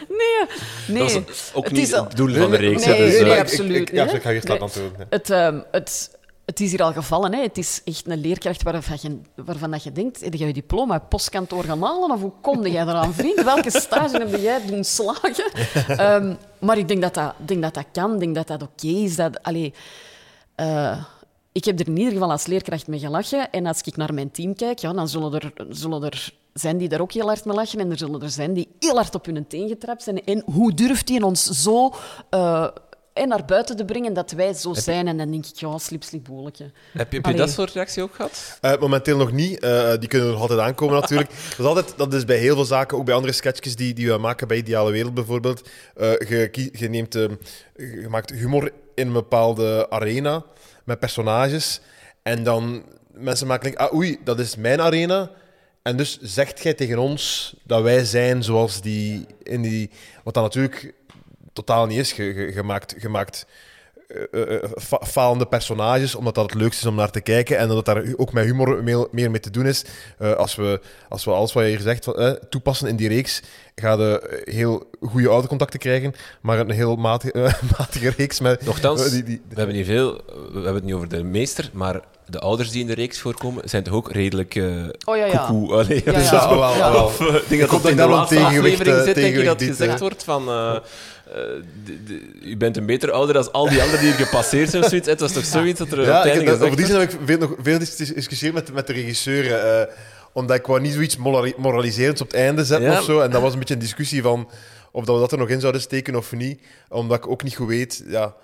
nee, nee. Dat was ook Het niet is al- het doel van de reeks. Nee, dus, nee, eh, nee, absoluut Ik, ja, ik ga je eerst hè. laten antwoorden. ja. Het, ehm, het, het is hier al gevallen. Hè. Het is echt een leerkracht waarvan je, waarvan dat je denkt... Heb jij je diploma uit postkantoor gaan halen? Of hoe kom jij eraan, vriend? Welke stage heb jij doen slagen? Ehm, maar ik denk dat dat, denk dat, dat kan. Ik denk dat dat oké is. Dat, allee, eh, ik heb er in ieder geval als leerkracht mee gelachen. En als ik naar mijn team kijk, ja, dan zullen er, zullen er zijn die daar ook heel hard mee lachen. En er zullen er zijn die heel hard op hun teen getrapt zijn. En hoe durft hij ons zo... eh, en naar buiten te brengen dat wij zo zijn. En dan denk ik, ja, slip, slip, boeletje. Heb je, heb je dat soort reactie ook gehad? Eh, momenteel nog niet. Eh, die kunnen er nog altijd aankomen natuurlijk. Dat is, altijd, dat is bij heel veel zaken, ook bij andere sketchjes die, die we maken, bij Ideale Wereld bijvoorbeeld. Eh, je, kie- je, neemt, eh, je maakt humor in een bepaalde arena met personages. En dan mensen maken denken, ah oei, dat is mijn arena. En dus zegt jij tegen ons dat wij zijn zoals die in die... Wat dat natuurlijk totaal niet is. Je, je, je maakt... Je maakt eh, eh, fa- falende personages, omdat dat het leukste is om naar te kijken en dat daar ook met humor mee- meer mee te doen is. Eh, als, we, als we alles wat je hier zegt van, eh, toepassen in die reeks, ga je eh, heel goede oudercontacten krijgen, maar een heel matige, eh, matige reeks met... Nochtans, eh, die, die, we hebben hier veel... We hebben het niet over de meester, maar de ouders die in de reeks voorkomen, zijn toch ook redelijk... eh Oh ja, ja. koekoe. Allee, Ja, dus ja. dat- wel, wel, wel. Of, eh, ik denk dat in de laatste aflevering eh, zit, denk ik, dat gezegd wordt van... eh, eh, u bent een beter ouder dan al die anderen die hier gepasseerd zijn of zoiets. Het was toch zoiets dat er Ja, einde dat- over die zin heb ik veel, nog, veel dis- gediscussieerd met, met de regisseur. eh, omdat ik wou niet zoiets morali- moraliserends op het einde zetten Ja. of zo. En dat was een beetje een discussie van of dat we dat er nog in zouden steken of niet. Omdat ik ook niet goed weet. Ja,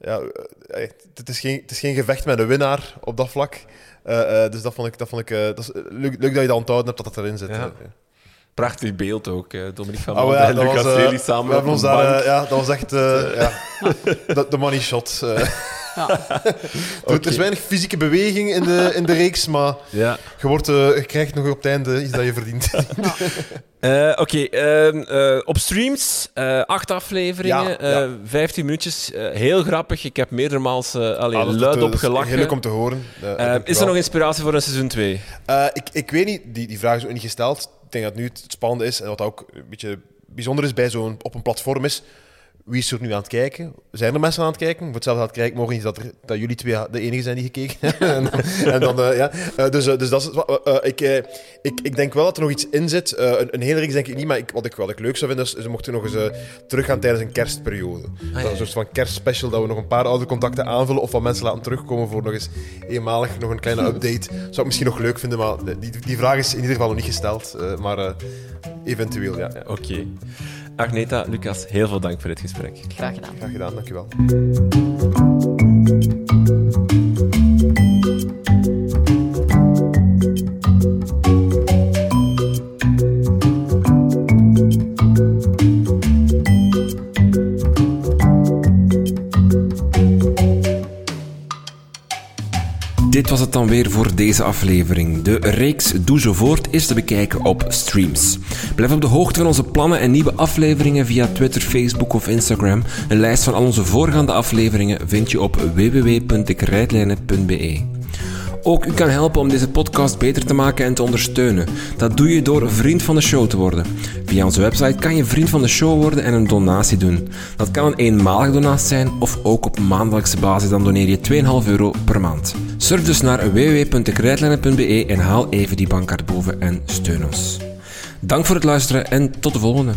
ja, eh, het, is geen, het is geen gevecht met een winnaar op dat vlak. Eh, eh, dus dat vond ik, dat vond ik eh, dat is leuk, leuk dat je dat onthouden hebt dat dat erin zit. Ja. Prachtig beeld ook. eh, Dominique van Malden ja, en Lucas was, eh, Lely samen we hebben ons daar, eh, ja, dat was echt ja, de, de money shot. Ja. Er is weinig fysieke beweging in de, in de reeks, maar Ja. je, wordt, je krijgt nog op het einde iets dat je verdient. Oké, ehm, eh, op streams, acht afleveringen, Ja, eh, ja. 15 minuutjes. heel grappig. Ik heb meerdermaals allee, Ah, luid dat op is gelachen. Heel leuk om te horen. Is er nog inspiratie voor een seizoen 2? Eh, ik, ik weet niet, die, die vraag is ook niet gesteld. Ik denk dat nu het spannende is en wat ook een beetje bijzonder is bij zo'n op een platform is. Wie is er nu aan het kijken? Zijn er mensen aan het kijken? Voor hetzelfde aan het kijken, morgen is dat, er, dat jullie twee de enige zijn die gekeken hebben. en dan, en dan, eh, ja. Eh, dus, eh, dus dat is, ik, ik, ik denk wel dat er nog iets in zit. Een, een hele reeks denk ik niet, maar ik, wat, ik, wat ik leuk zou vinden is, ze mochten nog eens teruggaan tijdens een kerstperiode. dat is een soort van kerstspecial, dat we nog een paar oude contacten aanvullen of wat mensen laten terugkomen voor nog eens eenmalig nog een kleine update. Zou ik misschien nog leuk vinden, maar die, die vraag is in ieder geval nog niet gesteld. maar eventueel, ja. ja. Oké. Agneta, Lucas, heel veel dank voor dit gesprek. Graag gedaan. Graag gedaan, dankjewel. Dit was het dan weer voor deze aflevering. De reeks Doe zo voort is te bekijken op streams. Blijf op de hoogte van onze plannen en nieuwe afleveringen via Twitter, Facebook of Instagram. Een lijst van al onze voorgaande afleveringen vind je op www.dekrijtlijnen.be. Ook u kan helpen om deze podcast beter te maken en te ondersteunen. Dat doe je door vriend van de show te worden. Via onze website kan je vriend van de show worden en een donatie doen. Dat kan een eenmalige donatie zijn of ook op maandelijkse basis, dan doneer je 2,5 euro per maand. Surf dus naar www.dekrijtlijnen.be en haal even die bankkaart boven en steun ons. Dank voor het luisteren en tot de volgende.